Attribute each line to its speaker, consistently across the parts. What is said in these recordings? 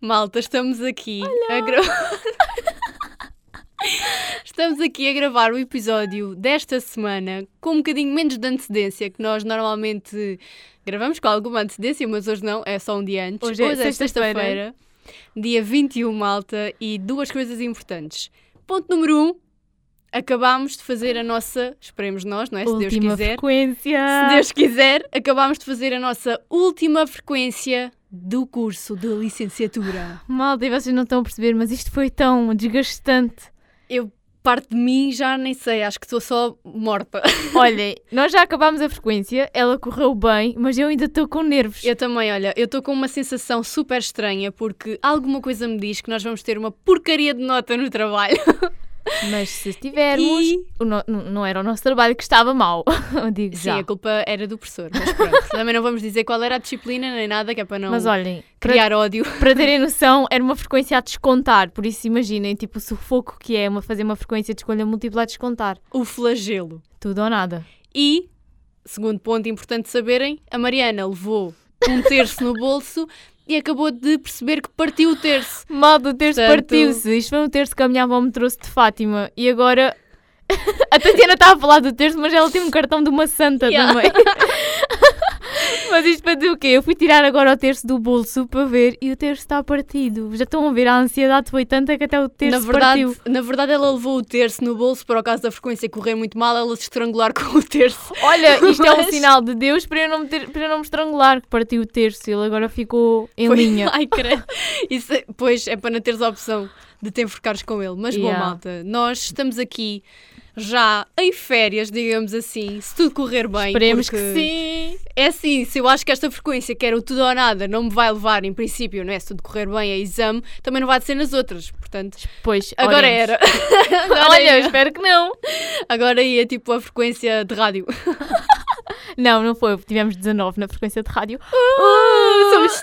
Speaker 1: Malta, estamos aqui a gravar. Estamos aqui a gravar o episódio desta semana com um bocadinho menos de antecedência, que nós normalmente gravamos com alguma antecedência, mas hoje não, é só um dia antes.
Speaker 2: Hoje é sexta-feira.
Speaker 1: dia 21, malta, e duas coisas importantes. Ponto número um, acabámos de fazer a nossa, esperemos nós, não é? Se Deus
Speaker 2: Última
Speaker 1: quiser.
Speaker 2: frequência.
Speaker 1: Se Deus quiser, acabámos de fazer a nossa última frequência do curso de licenciatura.
Speaker 2: Malta, e vocês não estão a perceber, mas isto foi tão desgastante.
Speaker 1: Eu, parte de mim, já nem sei, acho que estou só morta.
Speaker 2: Olhem, nós já acabámos a frequência, ela correu bem, mas eu ainda estou com nervos.
Speaker 1: Eu também, olha, eu estou com uma sensação super estranha porque alguma coisa me diz que nós vamos ter uma porcaria de nota no trabalho.
Speaker 2: Mas se tivermos,
Speaker 1: E-
Speaker 2: no- não- era o nosso trabalho que estava mal. Digo
Speaker 1: Sim,
Speaker 2: já.
Speaker 1: a culpa era do professor, mas pronto. também não vamos dizer qual era a disciplina nem nada, que é para não
Speaker 2: Mas olhem, para,
Speaker 1: criar ódio.
Speaker 2: para terem noção, era uma frequência a descontar. Por isso, imaginem, tipo, o sufoco que é uma, fazer uma frequência de escolha múltipla a descontar.
Speaker 1: O flagelo.
Speaker 2: Tudo ou nada.
Speaker 1: E, segundo ponto importante saberem, a Mariana levou um terço no bolso e acabou de perceber que partiu o terço.
Speaker 2: Mal do terço
Speaker 1: Portanto-
Speaker 2: partiu-se. Isto foi um terço que caminhava ao metrô de Fátima. E agora. a Tatiana estava a falar do terço, mas ela tem um cartão de uma santa
Speaker 1: Yeah.
Speaker 2: também. mas isto para dizer o quê? Eu fui tirar agora o terço do bolso para ver e o terço está partido. Já estão a ver, a ansiedade foi tanta que até o terço
Speaker 1: Na verdade,
Speaker 2: partiu.
Speaker 1: na verdade, ela levou o terço no bolso para o caso da frequência correr muito mal, ela se estrangular com o terço.
Speaker 2: Olha, isto é um
Speaker 1: Mas-
Speaker 2: sinal de Deus para eu não me, ter- para eu não me estrangular, que partiu o terço. Ele agora ficou em
Speaker 1: Foi-
Speaker 2: linha.
Speaker 1: Ai, credo. Isso, é- pois é para não teres a opção de te enforcares com ele. Mas bom,
Speaker 2: Yeah.
Speaker 1: malta, nós estamos aqui já em férias, digamos assim, se tudo correr bem.
Speaker 2: Esperemos que sim.
Speaker 1: É assim, se eu acho que esta frequência, que era o tudo ou nada, não me vai levar, em princípio, não é? Se tudo correr bem a exame, também não vai ser nas outras. Portanto,
Speaker 2: Pois,
Speaker 1: agora
Speaker 2: oremos.
Speaker 1: era. agora,
Speaker 2: Olha, eu espero que não.
Speaker 1: agora ia tipo a frequência de rádio.
Speaker 2: Não, não foi. Tivemos 19 na frequência de rádio.
Speaker 1: Uh,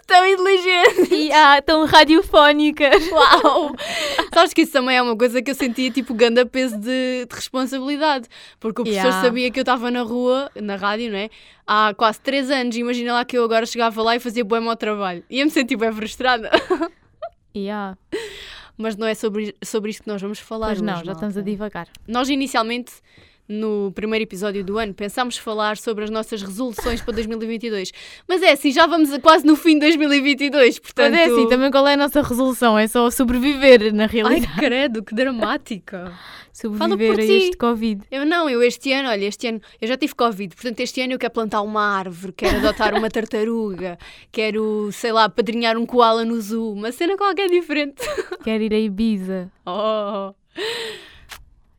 Speaker 1: tão inteligentes!
Speaker 2: E ah, tão radiofónicas.
Speaker 1: Uau! Sabes que isso também é uma coisa que eu sentia tipo ganda peso de, de responsabilidade. Porque o professor
Speaker 2: Yeah.
Speaker 1: sabia que eu estava na rua, na rádio, não é? Há quase 3 anos. Imagina lá que eu agora chegava lá e fazia bem mau trabalho. Ia-me sentir bem frustrada.
Speaker 2: E ah,
Speaker 1: Mas não é sobre, sobre isto que nós vamos falar.
Speaker 2: pois não, já estamos a
Speaker 1: malta.
Speaker 2: divagar.
Speaker 1: Nós inicialmente. No primeiro episódio do ano, pensámos falar sobre as nossas resoluções para 2022. Mas é assim, já vamos quase no fim de 2022, portanto...
Speaker 2: Mas é assim, também qual é a nossa resolução? É só sobreviver, na
Speaker 1: Ai,
Speaker 2: realidade.
Speaker 1: credo, que dramática.
Speaker 2: sobreviver
Speaker 1: por
Speaker 2: a
Speaker 1: ti.
Speaker 2: este Covid.
Speaker 1: Eu não, eu este ano, olha, este ano, eu já tive Covid, portanto este ano eu quero plantar uma árvore, quero adotar uma tartaruga, quero, sei lá, padrinhar um koala no zoo, uma cena qualquer diferente.
Speaker 2: Quero ir a Ibiza.
Speaker 1: Oh,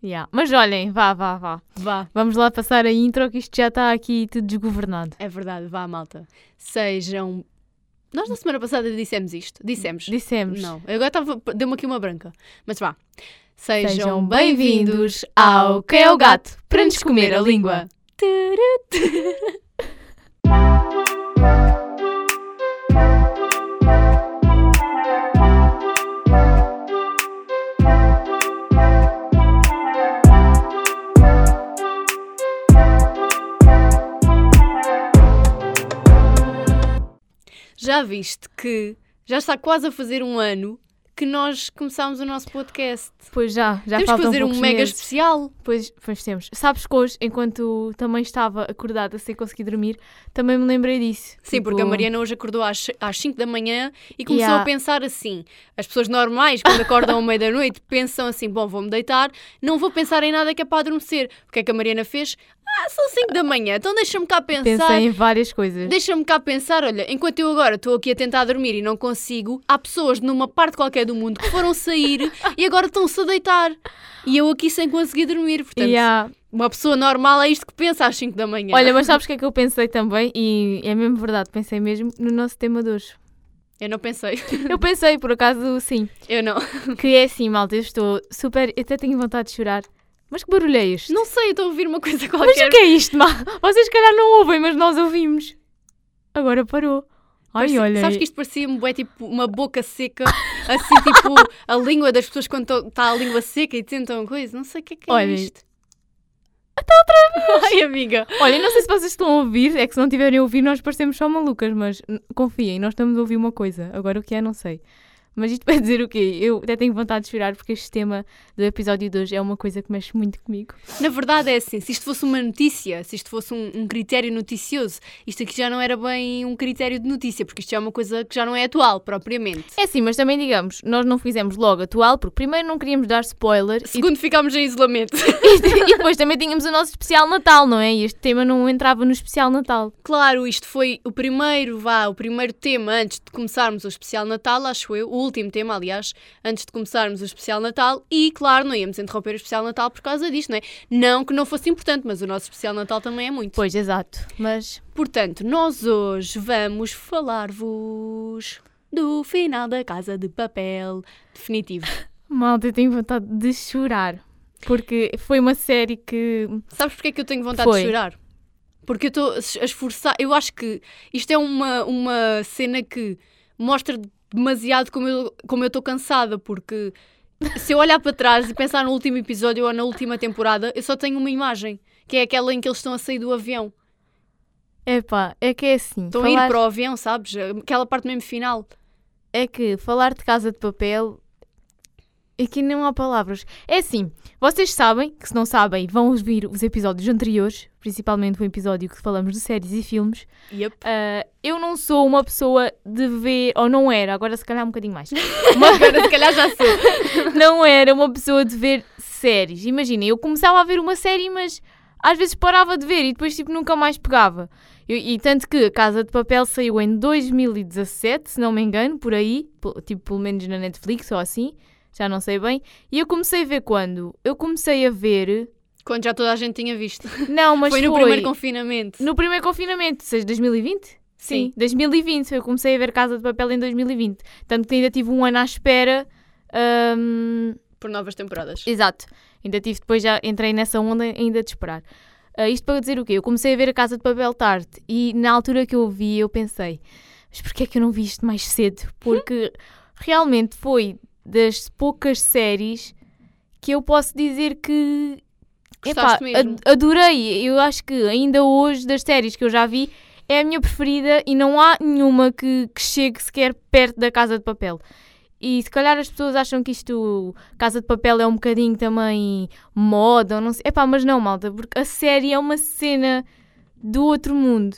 Speaker 2: Yeah. Mas olhem, vá, vá, vá.
Speaker 1: vá.
Speaker 2: Vamos lá passar a intro que isto já está aqui tudo desgovernado.
Speaker 1: É verdade, vá, malta. Sejam. Nós na semana passada dissemos isto. Dissemos.
Speaker 2: Dissemos.
Speaker 1: Não, agora estava. Deu-me aqui uma branca. Mas vá. Sejam,
Speaker 2: Sejam
Speaker 1: bem-vindos ao Quem é o Gato para nos comer a língua. Já viste que já está quase a fazer um ano que nós começámos o nosso podcast.
Speaker 2: Pois já, já
Speaker 1: Temos que fazer um mega
Speaker 2: meses.
Speaker 1: especial.
Speaker 2: Pois, pois temos. Sabes que hoje, enquanto também estava acordada sem conseguir dormir, também me lembrei disso.
Speaker 1: Sim,
Speaker 2: Tipo,
Speaker 1: porque a Mariana hoje acordou às, às 5 da manhã e começou
Speaker 2: Yeah.
Speaker 1: a pensar assim. As pessoas normais, quando acordam à meia da noite, pensam assim: bom, vou-me deitar, não vou pensar em nada que é para adormecer. O que é que a Mariana fez? Ah, são 5 da manhã, então deixa-me cá pensar.
Speaker 2: Pensei em várias coisas.
Speaker 1: Deixa-me cá pensar, olha, enquanto eu agora estou aqui a tentar dormir e não consigo, há pessoas numa parte qualquer do mundo que foram sair e agora estão-se a deitar. E eu aqui sem conseguir dormir. Portanto,
Speaker 2: Yeah.
Speaker 1: uma pessoa normal é isto que pensa às 5 da manhã.
Speaker 2: Olha, mas sabes o que é que eu pensei também? E é mesmo verdade, pensei mesmo no nosso tema de hoje.
Speaker 1: Eu não pensei.
Speaker 2: Eu pensei, por acaso, sim.
Speaker 1: Eu não.
Speaker 2: Que é assim, malta, eu estou super. Eu até tenho vontade de chorar. Mas que barulho é este?
Speaker 1: Não sei, estou a ouvir uma coisa
Speaker 2: Mas
Speaker 1: qualquer.
Speaker 2: o que é isto, mal? Vocês, se calhar, não ouvem, mas nós ouvimos. Agora parou. Ai,
Speaker 1: Parecia-
Speaker 2: olha.
Speaker 1: Sabes que isto parecia-me bué, tipo uma boca seca, assim tipo a língua das pessoas quando está a língua seca e tentam coisa. Não sei o que é que é
Speaker 2: Olha,
Speaker 1: isto. Ai, amiga.
Speaker 2: Olha, não sei se vocês estão a ouvir, é que se não tiverem a ouvir, nós parecemos só malucas, mas confiem, nós estamos a ouvir uma coisa. Agora o que é, não sei. Mas isto para dizer o quê? Eu até tenho vontade de chorar porque este tema do episódio de hoje é uma coisa que mexe muito comigo.
Speaker 1: Na verdade é assim, se isto fosse uma notícia, se isto fosse um, um critério noticioso, isto aqui já não era bem um critério de notícia, porque isto já é uma coisa que já não é atual, propriamente.
Speaker 2: É sim, mas também digamos, nós não fizemos logo atual, porque primeiro não queríamos dar spoiler e,
Speaker 1: Segundo, ficámos em isolamento.
Speaker 2: e depois também tínhamos o nosso especial Natal, não é? E este tema não entrava no especial Natal.
Speaker 1: Claro, isto foi o primeiro, vá, o primeiro tema antes de começarmos o especial Natal, acho eu, o último tema, aliás, antes de começarmos o especial Natal, e claro, não íamos interromper o especial Natal por causa disto, não é? Não que não fosse importante, mas o nosso especial Natal também é muito.
Speaker 2: Pois, exato. Mas
Speaker 1: Portanto, nós hoje vamos falar-vos do final da Casa de Papel definitivo.
Speaker 2: malta, eu tenho vontade de chorar. Porque foi uma série que.
Speaker 1: Sabes porque é que eu tenho vontade
Speaker 2: Foi.
Speaker 1: de chorar? Porque eu estou a esforçar. Eu acho que isto é uma, uma cena que mostra demasiado como eu como eu estou cansada. Porque se eu olhar para trás e pensar no último episódio ou na última temporada, eu só tenho uma imagem, que é aquela em que eles estão a sair do avião.
Speaker 2: Epá, é que é assim.
Speaker 1: Estão a
Speaker 2: falar-
Speaker 1: ir para o avião, sabes? Aquela parte mesmo final.
Speaker 2: é que falar de casa de papel aqui não há palavras. É assim, vocês sabem, que se não sabem, vão ouvir os episódios anteriores, principalmente o episódio que falamos de séries e filmes.
Speaker 1: Yep.
Speaker 2: Ah, eu não sou uma pessoa de ver, ou não era, agora se calhar um bocadinho mais,
Speaker 1: Agora se calhar já sou.
Speaker 2: não era uma pessoa de ver séries. Imaginem, eu começava a ver uma série, mas às vezes parava de ver e depois tipo nunca mais pegava. Eu- e tanto que a Casa de Papel saiu em 2017, se não me engano, por aí, tipo pelo menos na Netflix ou assim, já não sei bem. E eu comecei a ver quando? Eu comecei a ver.
Speaker 1: Quando já toda a gente tinha visto.
Speaker 2: Não, mas
Speaker 1: foi
Speaker 2: foi,
Speaker 1: no primeiro confinamento.
Speaker 2: no primeiro confinamento, seja, 2020?
Speaker 1: Sim.
Speaker 2: 2020. Eu comecei a ver Casa de Papel em 2020. Tanto que ainda tive um ano à espera. hum,
Speaker 1: Por novas temporadas.
Speaker 2: Exato. Ainda tive, depois já entrei nessa onda ainda de esperar. Ah, isto para dizer o quê? Eu comecei a ver a Casa de Papel tarde e na altura que eu vi eu pensei, mas porquê é que eu não vi isto mais cedo? Porque realmente foi das poucas séries que eu posso dizer que ad- adorei. Eu acho que ainda hoje das séries que eu já vi é a minha preferida e não há nenhuma que, que chegue sequer perto da Casa de Papel. E se calhar as pessoas acham que isto, Casa de Papel, é um bocadinho também moda, ou não sei. Epá, mas não, malta, porque a série é uma cena do outro mundo.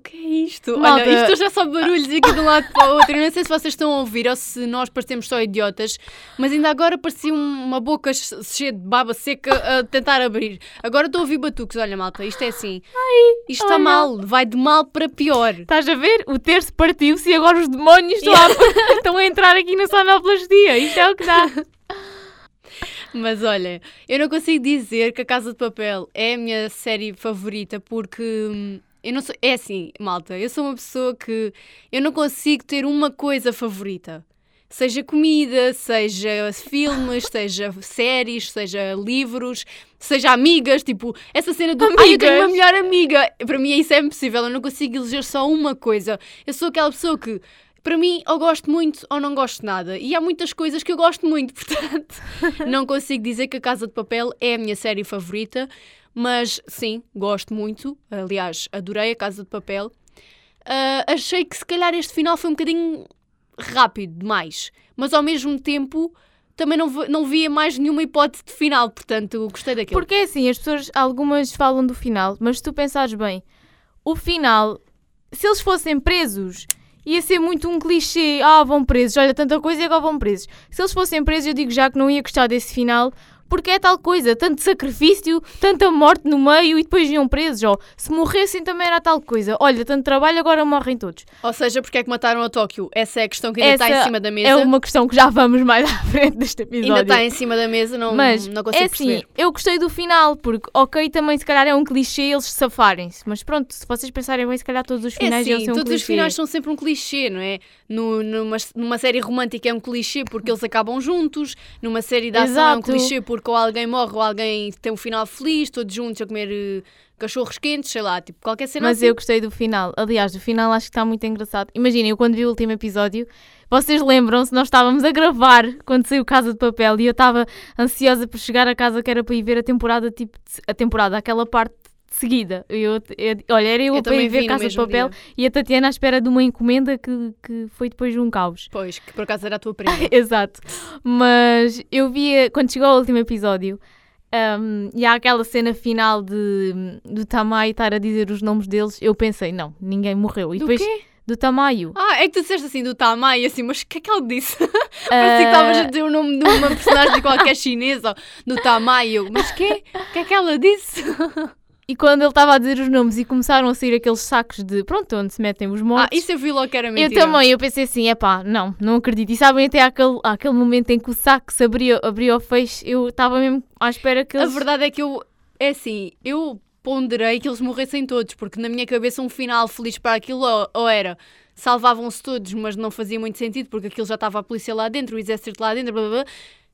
Speaker 1: O que é isto?
Speaker 2: Malta.
Speaker 1: Olha, isto já só barulhos aqui de um lado para o outro. Eu não sei se vocês estão a ouvir ou se nós parecemos só idiotas, mas ainda agora parecia um- uma boca che- cheia de baba seca a tentar abrir. Agora estou a ouvir batuques. Olha, malta, isto é assim. isto está mal, vai de mal para pior.
Speaker 2: Estás a ver? O terço partiu-se e agora os demónios estão, a, estão a entrar aqui na sonoplastia. Isto é o que dá.
Speaker 1: Mas olha, eu não consigo dizer que a Casa de Papel é a minha série favorita porque hum, eu não sou. É assim, malta, eu sou uma pessoa que eu não consigo ter uma coisa favorita. Seja comida, seja filmes, seja séries, seja livros, seja amigas, tipo, essa cena do Ai, eu tenho uma
Speaker 2: Amigas.
Speaker 1: melhor amiga. Para mim isso é impossível, eu não consigo eleger só uma coisa. Eu sou aquela pessoa que, para mim, ou gosto muito ou não gosto nada. E há muitas coisas que eu gosto muito, portanto, não consigo dizer que a Casa de Papel é a minha série favorita, mas sim, gosto muito. Aliás, adorei a Casa de Papel. Ah, achei que se calhar este final foi um bocadinho rápido demais, mas ao mesmo tempo também não, não via mais nenhuma hipótese de final, portanto gostei daquilo.
Speaker 2: Porque é assim, as pessoas, algumas falam do final, mas se tu pensares bem, o final, se eles fossem presos, ia ser muito um clichê. Ah, vão presos, olha, tanta coisa e agora vão presos. Se eles fossem presos, eu digo já que não ia gostar desse final, porque é tal coisa, tanto sacrifício, tanta morte no meio e depois iam presos. Ó, se morressem também era tal coisa. Olha, tanto trabalho, agora morrem todos.
Speaker 1: Ou seja, porque é que mataram a Tóquio? Essa é a questão que ainda está em
Speaker 2: Essa
Speaker 1: cima da mesa.
Speaker 2: É uma questão que já vamos mais à frente deste episódio.
Speaker 1: Ainda está em cima da mesa, não,
Speaker 2: Mas
Speaker 1: não consigo
Speaker 2: é assim,
Speaker 1: perceber.
Speaker 2: eu gostei do final, porque ok, também se calhar é um clichê eles safarem-se, mas pronto, se vocês pensarem bem, se calhar todos os
Speaker 1: É
Speaker 2: finais iam
Speaker 1: assim,
Speaker 2: um
Speaker 1: todos os
Speaker 2: clichê.
Speaker 1: finais são sempre um clichê, não é? No, numa, numa série romântica é um clichê porque eles acabam juntos, numa série de ação é um clichê porque porque ou alguém morre ou alguém tem um final feliz, todos juntos a comer uh, cachorros quentes, sei lá, tipo, qualquer cena
Speaker 2: Mas
Speaker 1: assim.
Speaker 2: eu gostei do final. Aliás, do final acho que está muito engraçado. Imaginem, eu quando vi o último episódio, vocês lembram-se, nós estávamos a gravar quando saiu Casa de Papel e eu estava ansiosa por chegar a casa que era para ir ver a temporada, tipo, a temporada, aquela parte de seguida. Eu, eu- olha, era eu,
Speaker 1: Eu
Speaker 2: para ir ver Casa de Papel
Speaker 1: dia.
Speaker 2: e a Tatiana à espera de uma encomenda que, que foi depois um caos.
Speaker 1: Pois, que por acaso era a tua prima.
Speaker 2: Exato. Mas eu via, quando chegou ao último episódio, um, e há aquela cena final de, do Tamai estar a dizer os nomes deles, eu pensei, não, ninguém morreu. E
Speaker 1: Do
Speaker 2: depois,
Speaker 1: quê?
Speaker 2: do Tamayo.
Speaker 1: Ah, é que tu disseste assim do Tamai, assim, mas o que é que ele disse? Parecia que
Speaker 2: Ah,
Speaker 1: estavas a dizer o nome de uma personagem qualquer chinesa, do Tamai. Eu, mas quê? O que é que ela disse?
Speaker 2: E quando ele estava a dizer os nomes e começaram a sair aqueles sacos de, pronto, onde se metem os
Speaker 1: Ah,
Speaker 2: mortos.
Speaker 1: isso eu vi logo que era
Speaker 2: eu
Speaker 1: mentira.
Speaker 2: também, eu pensei assim, epá, não, não acredito. E sabem, até aquele, aquele momento em que o saco se abria, abria o feixe, eu estava mesmo à espera que
Speaker 1: A
Speaker 2: eles...
Speaker 1: verdade é que eu, é assim, eu ponderei que eles morressem todos, porque na minha cabeça um final feliz para aquilo ou, ou era salvavam-se todos, mas não fazia muito sentido porque aquilo já estava a polícia lá dentro, o exército lá dentro, blá blá blá.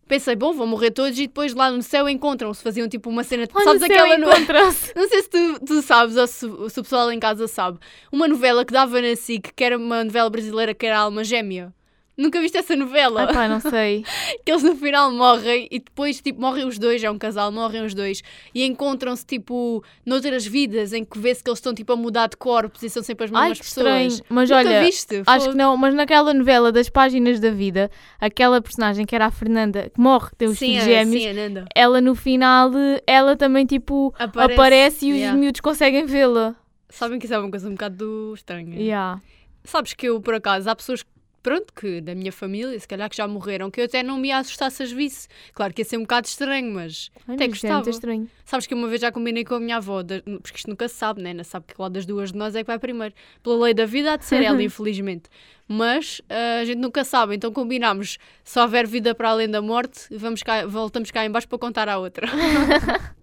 Speaker 1: Pensei, bom, vão morrer todos e depois lá no céu encontram-se, faziam tipo uma cena,
Speaker 2: Lá no
Speaker 1: sabes
Speaker 2: céu
Speaker 1: aquela no...
Speaker 2: encontram-se.
Speaker 1: Não sei se tu, tu sabes ou se, se o pessoal em casa sabe. Uma novela que dava na SIC, que era uma novela brasileira que era Alma Gêmea. Nunca viste essa novela?
Speaker 2: Epá, não sei.
Speaker 1: que eles no final morrem e depois tipo morrem os dois, é um casal, morrem os dois e encontram-se tipo noutras vidas em que vê-se que eles estão tipo a mudar de corpos e são sempre as
Speaker 2: Ai,
Speaker 1: mesmas
Speaker 2: que
Speaker 1: pessoas.
Speaker 2: estranho. Mas
Speaker 1: Nunca
Speaker 2: olha,
Speaker 1: viste?
Speaker 2: Acho
Speaker 1: Fogo.
Speaker 2: que não, mas naquela novela das páginas da vida, aquela personagem que era a Fernanda, que morre, tem os filhos
Speaker 1: a-
Speaker 2: gêmeos,
Speaker 1: sim, Nanda.
Speaker 2: ela no final, ela também tipo
Speaker 1: Aparece,
Speaker 2: aparece, e os
Speaker 1: yeah.
Speaker 2: miúdos conseguem vê-la.
Speaker 1: Sabem que isso é uma coisa um bocado estranha.
Speaker 2: Yeah.
Speaker 1: Sabes que eu, por acaso, há pessoas que, pronto, que da minha família, se calhar que já morreram, que eu até não me ia assustar se as visse. Claro que ia ser um bocado estranho, mas
Speaker 2: Ai,
Speaker 1: Até
Speaker 2: mas é
Speaker 1: gostava.
Speaker 2: estranho.
Speaker 1: Sabes que uma vez já combinei com a minha avó, porque isto nunca se sabe, né? Não sabe que qual das duas de nós é que vai primeiro. Pela lei da vida há de ser ela, infelizmente. Mas ah, a gente nunca sabe, então combinámos. Se houver vida para além da morte, vamos cá, voltamos cá em baixo para contar à outra.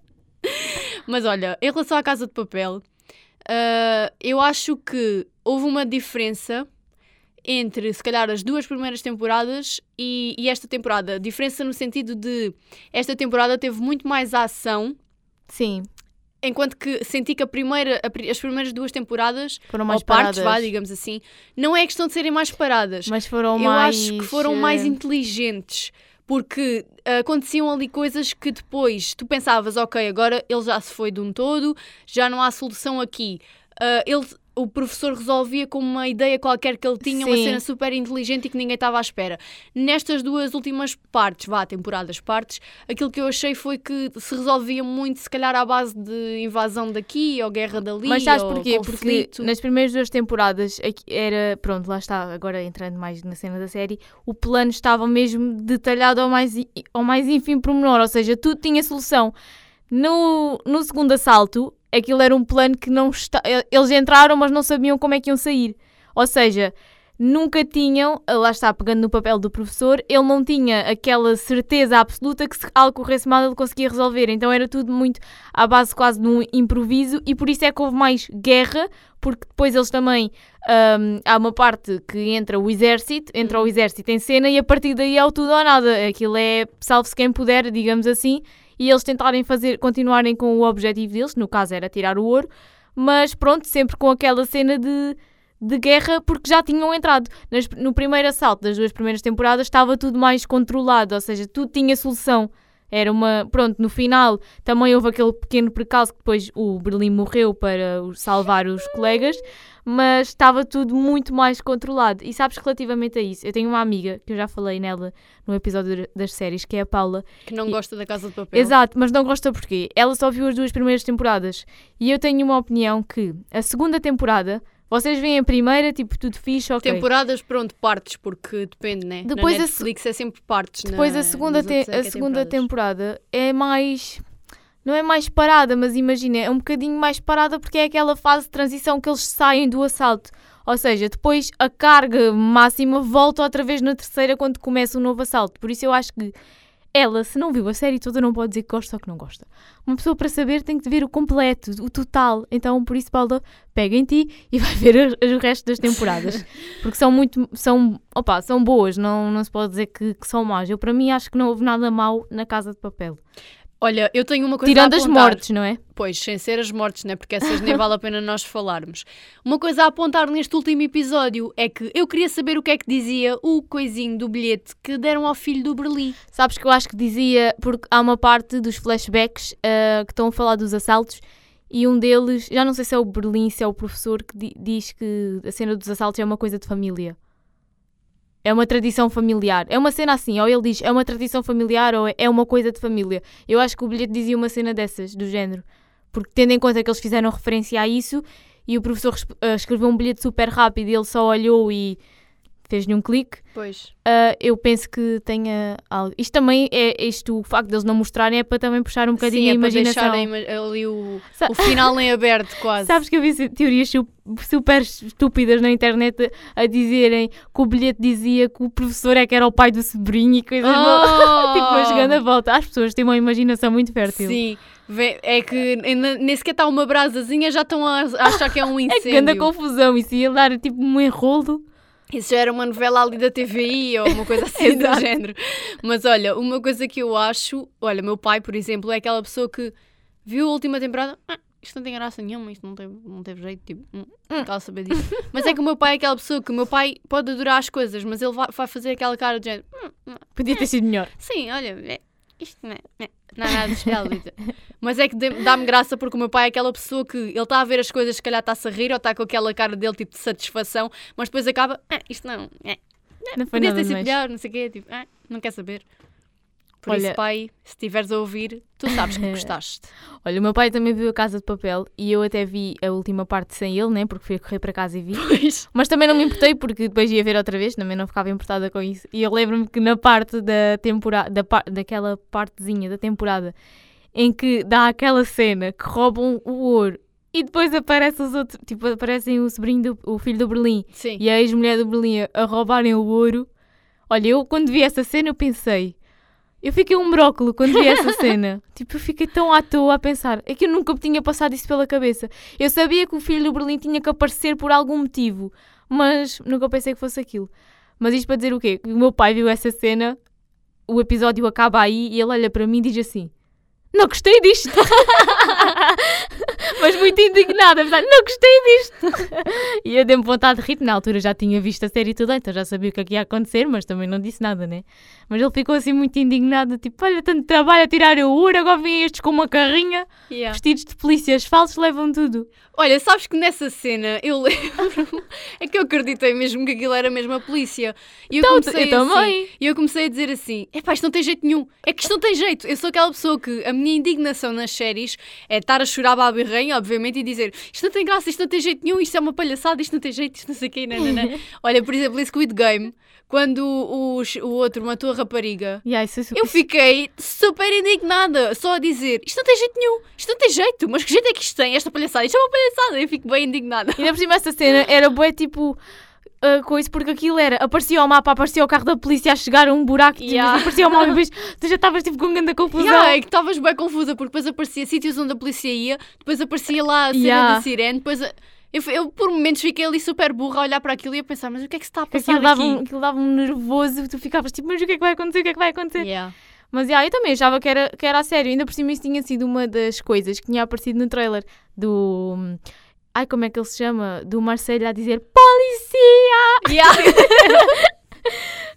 Speaker 1: Mas olha, em relação à Casa de Papel, ah, eu acho que houve uma diferença entre, se calhar, as duas primeiras temporadas e, e esta temporada. Diferença no sentido de esta temporada teve muito mais ação,
Speaker 2: Sim,
Speaker 1: enquanto que senti que a primeira, a as primeiras duas temporadas,
Speaker 2: foram mais
Speaker 1: ou partes,
Speaker 2: paradas.
Speaker 1: vá, digamos assim, não é questão de serem mais paradas.
Speaker 2: Mas foram
Speaker 1: eu
Speaker 2: mais.
Speaker 1: acho que foram mais
Speaker 2: eh,
Speaker 1: inteligentes. Porque ah, aconteciam ali coisas que depois tu pensavas, ok, agora ele já se foi de um todo, já não há solução aqui. Ah, ele, o professor resolvia com uma ideia qualquer que ele tinha, uma
Speaker 2: Sim.
Speaker 1: cena super inteligente e que ninguém estava à espera. Nestas duas últimas partes, vá, temporadas partes, aquilo que eu achei foi que se resolvia muito, se calhar, à base de invasão daqui, ou guerra dali,
Speaker 2: Mas sabes porquê?
Speaker 1: conflito.
Speaker 2: Porque nas primeiras duas temporadas aqui era, pronto, lá está, agora entrando mais na cena da série, o plano estava mesmo detalhado ao mais, ao mais ínfimo pormenor, ou seja, tudo tinha solução. No, no segundo assalto, aquilo era um plano que não está. eh, Eles entraram, mas não sabiam como é que iam sair. Ou seja, nunca tinham, eh, lá está, pegando no papel do professor, ele não tinha aquela certeza absoluta que se algo corresse mal ele conseguia resolver. Então era tudo muito à base quase de um improviso e por isso é que houve mais guerra, porque depois eles também. hum, há uma parte que entra o exército, entra o exército em cena e a partir daí é o tudo ou nada. Aquilo é salve-se quem puder, digamos assim, e eles tentarem fazer, continuarem com o objetivo deles, no caso era tirar o ouro, mas pronto, sempre com aquela cena de, de guerra, porque já tinham entrado. Nas- no primeiro assalto das duas primeiras temporadas estava tudo mais controlado, ou seja, tudo tinha solução. Era uma. Pronto, no final também houve aquele pequeno precalço que depois o Berlim morreu para salvar os colegas, mas estava tudo muito mais controlado. E sabes relativamente a isso, eu tenho uma amiga, que eu já falei nela no episódio das séries, que é a Paula,
Speaker 1: Que não gosta da Casa de Papel.
Speaker 2: Exato, mas não gosta porquê? Ela só viu as duas primeiras temporadas. E eu tenho uma opinião que a segunda temporada, vocês veem a primeira, tipo, tudo fixe, ok.
Speaker 1: Temporadas, pronto, partes, porque depende, né?
Speaker 2: Depois
Speaker 1: Na
Speaker 2: a
Speaker 1: Netflix é sempre partes.
Speaker 2: Depois
Speaker 1: na-
Speaker 2: a segunda,
Speaker 1: nos outros
Speaker 2: te-
Speaker 1: é
Speaker 2: a
Speaker 1: é
Speaker 2: segunda temporada é mais. Não é mais parada, mas imagina, é um bocadinho mais parada porque é aquela fase de transição que eles saem do assalto. Ou seja, depois a carga máxima volta outra vez na terceira quando começa o novo assalto. Por isso eu acho que ela, se não viu a série toda, não pode dizer que gosta ou que não gosta. Uma pessoa para saber tem que ver o completo, o total. Então, por isso, Paula, pega em ti e vai ver o resto das temporadas. Porque são muito, são, opa, são boas, não, não se pode dizer que, que são más. Eu, para mim, acho que não houve nada mau na Casa de Papel.
Speaker 1: Olha, eu tenho uma coisa
Speaker 2: Tirando
Speaker 1: a
Speaker 2: as
Speaker 1: apontar.
Speaker 2: mortes, não é?
Speaker 1: Pois, sem ser as mortes, né? Porque essas nem vale a pena nós falarmos. Uma coisa a apontar neste último episódio é que eu queria saber o que é que dizia o coisinho do bilhete que deram ao filho do Berlim.
Speaker 2: Sabes que eu acho que dizia, porque há uma parte dos flashbacks ah, que estão a falar dos assaltos e um deles, já não sei se é o Berlim, se é o professor, que di- diz que a cena dos assaltos é uma coisa de família. É uma tradição familiar. É uma cena assim, ou ele diz é uma tradição familiar ou é- uma coisa de família. Eu acho que o bilhete dizia uma cena dessas, do género. Porque tendo em conta que eles fizeram referência a isso e o professor ah, escreveu um bilhete super rápido e ele só olhou e fez-lhe um clique,
Speaker 1: Pois.
Speaker 2: Uh, eu penso que tenha algo. Isto também é isto, o facto deles não mostrarem é para também puxar um bocadinho
Speaker 1: Sim,
Speaker 2: a
Speaker 1: é para
Speaker 2: imaginação.
Speaker 1: deixarem ima- ali o,
Speaker 2: Sa-
Speaker 1: o final em aberto, quase.
Speaker 2: Sabes que eu vi teorias su- super estúpidas na internet a dizerem que o bilhete dizia que o professor é que era o pai do sobrinho e coisas
Speaker 1: Oh!
Speaker 2: tipo jogando a volta. As pessoas têm uma imaginação muito fértil.
Speaker 1: Sim, é que nem sequer está uma brasazinha, já estão a a achar que é um
Speaker 2: É que
Speaker 1: incêndio.
Speaker 2: anda confusão, isso ia dar tipo um enrolo.
Speaker 1: Isso já era uma novela ali da TVI ou uma coisa assim do género. Mas olha, uma coisa que eu acho, olha, meu pai, por exemplo, é aquela pessoa que viu a última temporada, "Ah, isto não tem graça nenhuma, isto não teve, não teve jeito, tipo, hum, está a saber disso. mas é que o meu pai é aquela pessoa que o meu pai pode adorar as coisas, mas ele vai, vai fazer aquela cara de género, "Hum, hum,
Speaker 2: Podia ter sido melhor.
Speaker 1: sim, olha, é, isto não é, não é nada de especial. mas é que dá-me graça porque o meu pai é aquela pessoa que ele está a ver as coisas, se calhar está-se a rir ou está com aquela cara dele tipo de satisfação, mas depois acaba, ah, isto não, é,
Speaker 2: Não foi
Speaker 1: Podia
Speaker 2: nada
Speaker 1: ter sido melhor, não sei o quê. Tipo, ah, não quer saber. Por
Speaker 2: Olha-
Speaker 1: isso, pai, se estiveres a ouvir, tu sabes que gostaste.
Speaker 2: Olha, o meu pai também viu a Casa de Papel e eu até vi a última parte sem ele, né? Porque fui a correr para casa e vi.
Speaker 1: Pois.
Speaker 2: Mas também não me importei porque depois ia ver outra vez, também não ficava importada com isso. E eu lembro-me que na parte da temporada, da par- daquela partezinha da temporada em que dá aquela cena que roubam o ouro e depois aparece os outros, tipo, aparecem o sobrinho do o filho do Berlim
Speaker 1: Sim.
Speaker 2: e a ex-mulher do Berlim a roubarem o ouro. Olha, eu quando vi essa cena eu pensei, eu fiquei um brócolo quando vi essa cena. tipo, eu fiquei tão à toa a pensar. É que eu nunca me tinha passado isso pela cabeça. Eu sabia que o filho do Berlim tinha que aparecer por algum motivo, mas nunca pensei que fosse aquilo. Mas isto para dizer o quê? O meu pai viu essa cena, o episódio acaba aí e ele olha para mim e diz assim: Não gostei disto. mas muito indignada, a pensar, não gostei disto. e eu dei-me vontade de rir, na altura já tinha visto a série e tudo, então já sabia o que é que ia acontecer, mas também não disse nada, né? Mas ele ficou assim muito indignado, tipo, olha, tanto trabalho a tirar o ouro, agora vêm estes com uma carrinha,
Speaker 1: Yeah.
Speaker 2: vestidos de polícias falsos, levam tudo.
Speaker 1: Olha, sabes que nessa cena eu lembro. é que eu acreditei mesmo que aquilo era mesmo a polícia. E eu
Speaker 2: Então,
Speaker 1: comecei
Speaker 2: eu
Speaker 1: assim,
Speaker 2: também.
Speaker 1: E eu comecei a dizer assim: epá, isto não tem jeito nenhum. É que isto não tem jeito. Eu sou aquela pessoa que a minha indignação nas séries é estar a chorar à birrenha, obviamente, e dizer isto não tem graça, isto não tem jeito nenhum, isto é uma palhaçada, isto não tem jeito, isto não sei o quê. nananã." Olha, por exemplo, esse Squid Game, quando o, o, outro matou a rapariga.
Speaker 2: Yeah, isso, isso,
Speaker 1: Eu fiquei super indignada, só a dizer isto não tem jeito nenhum, isto não tem jeito, mas que jeito é que isto tem, esta palhaçada? Isto é uma palhaçada, eu fico bem indignada.
Speaker 2: Ainda por cima essa cena era bué tipo uh, coisa, porque aquilo era, aparecia o mapa, aparecia o carro da polícia a chegar a um buraco, tipo,
Speaker 1: Yeah.
Speaker 2: aparecia o mapa e depois tu já estavas tipo com grande confusão.
Speaker 1: Yeah, é que estavas bem confusa, porque depois aparecia sítios onde a polícia ia, depois aparecia lá a cena
Speaker 2: Yeah.
Speaker 1: da sirene, depois a- eu, eu por momentos fiquei ali super burra a olhar para aquilo e a pensar, mas o que é que se está a passar
Speaker 2: Aquilo dava,
Speaker 1: aqui?
Speaker 2: um, aquilo dava um nervoso, tu ficavas tipo, mas o que é que vai acontecer? O que é que vai acontecer?
Speaker 1: Yeah.
Speaker 2: Mas yeah, eu também achava que era, que era a sério, ainda por cima isso tinha sido uma das coisas que tinha aparecido no trailer do. Ai, como é que ele se chama? Do Marcelo a dizer Policia!
Speaker 1: Yeah.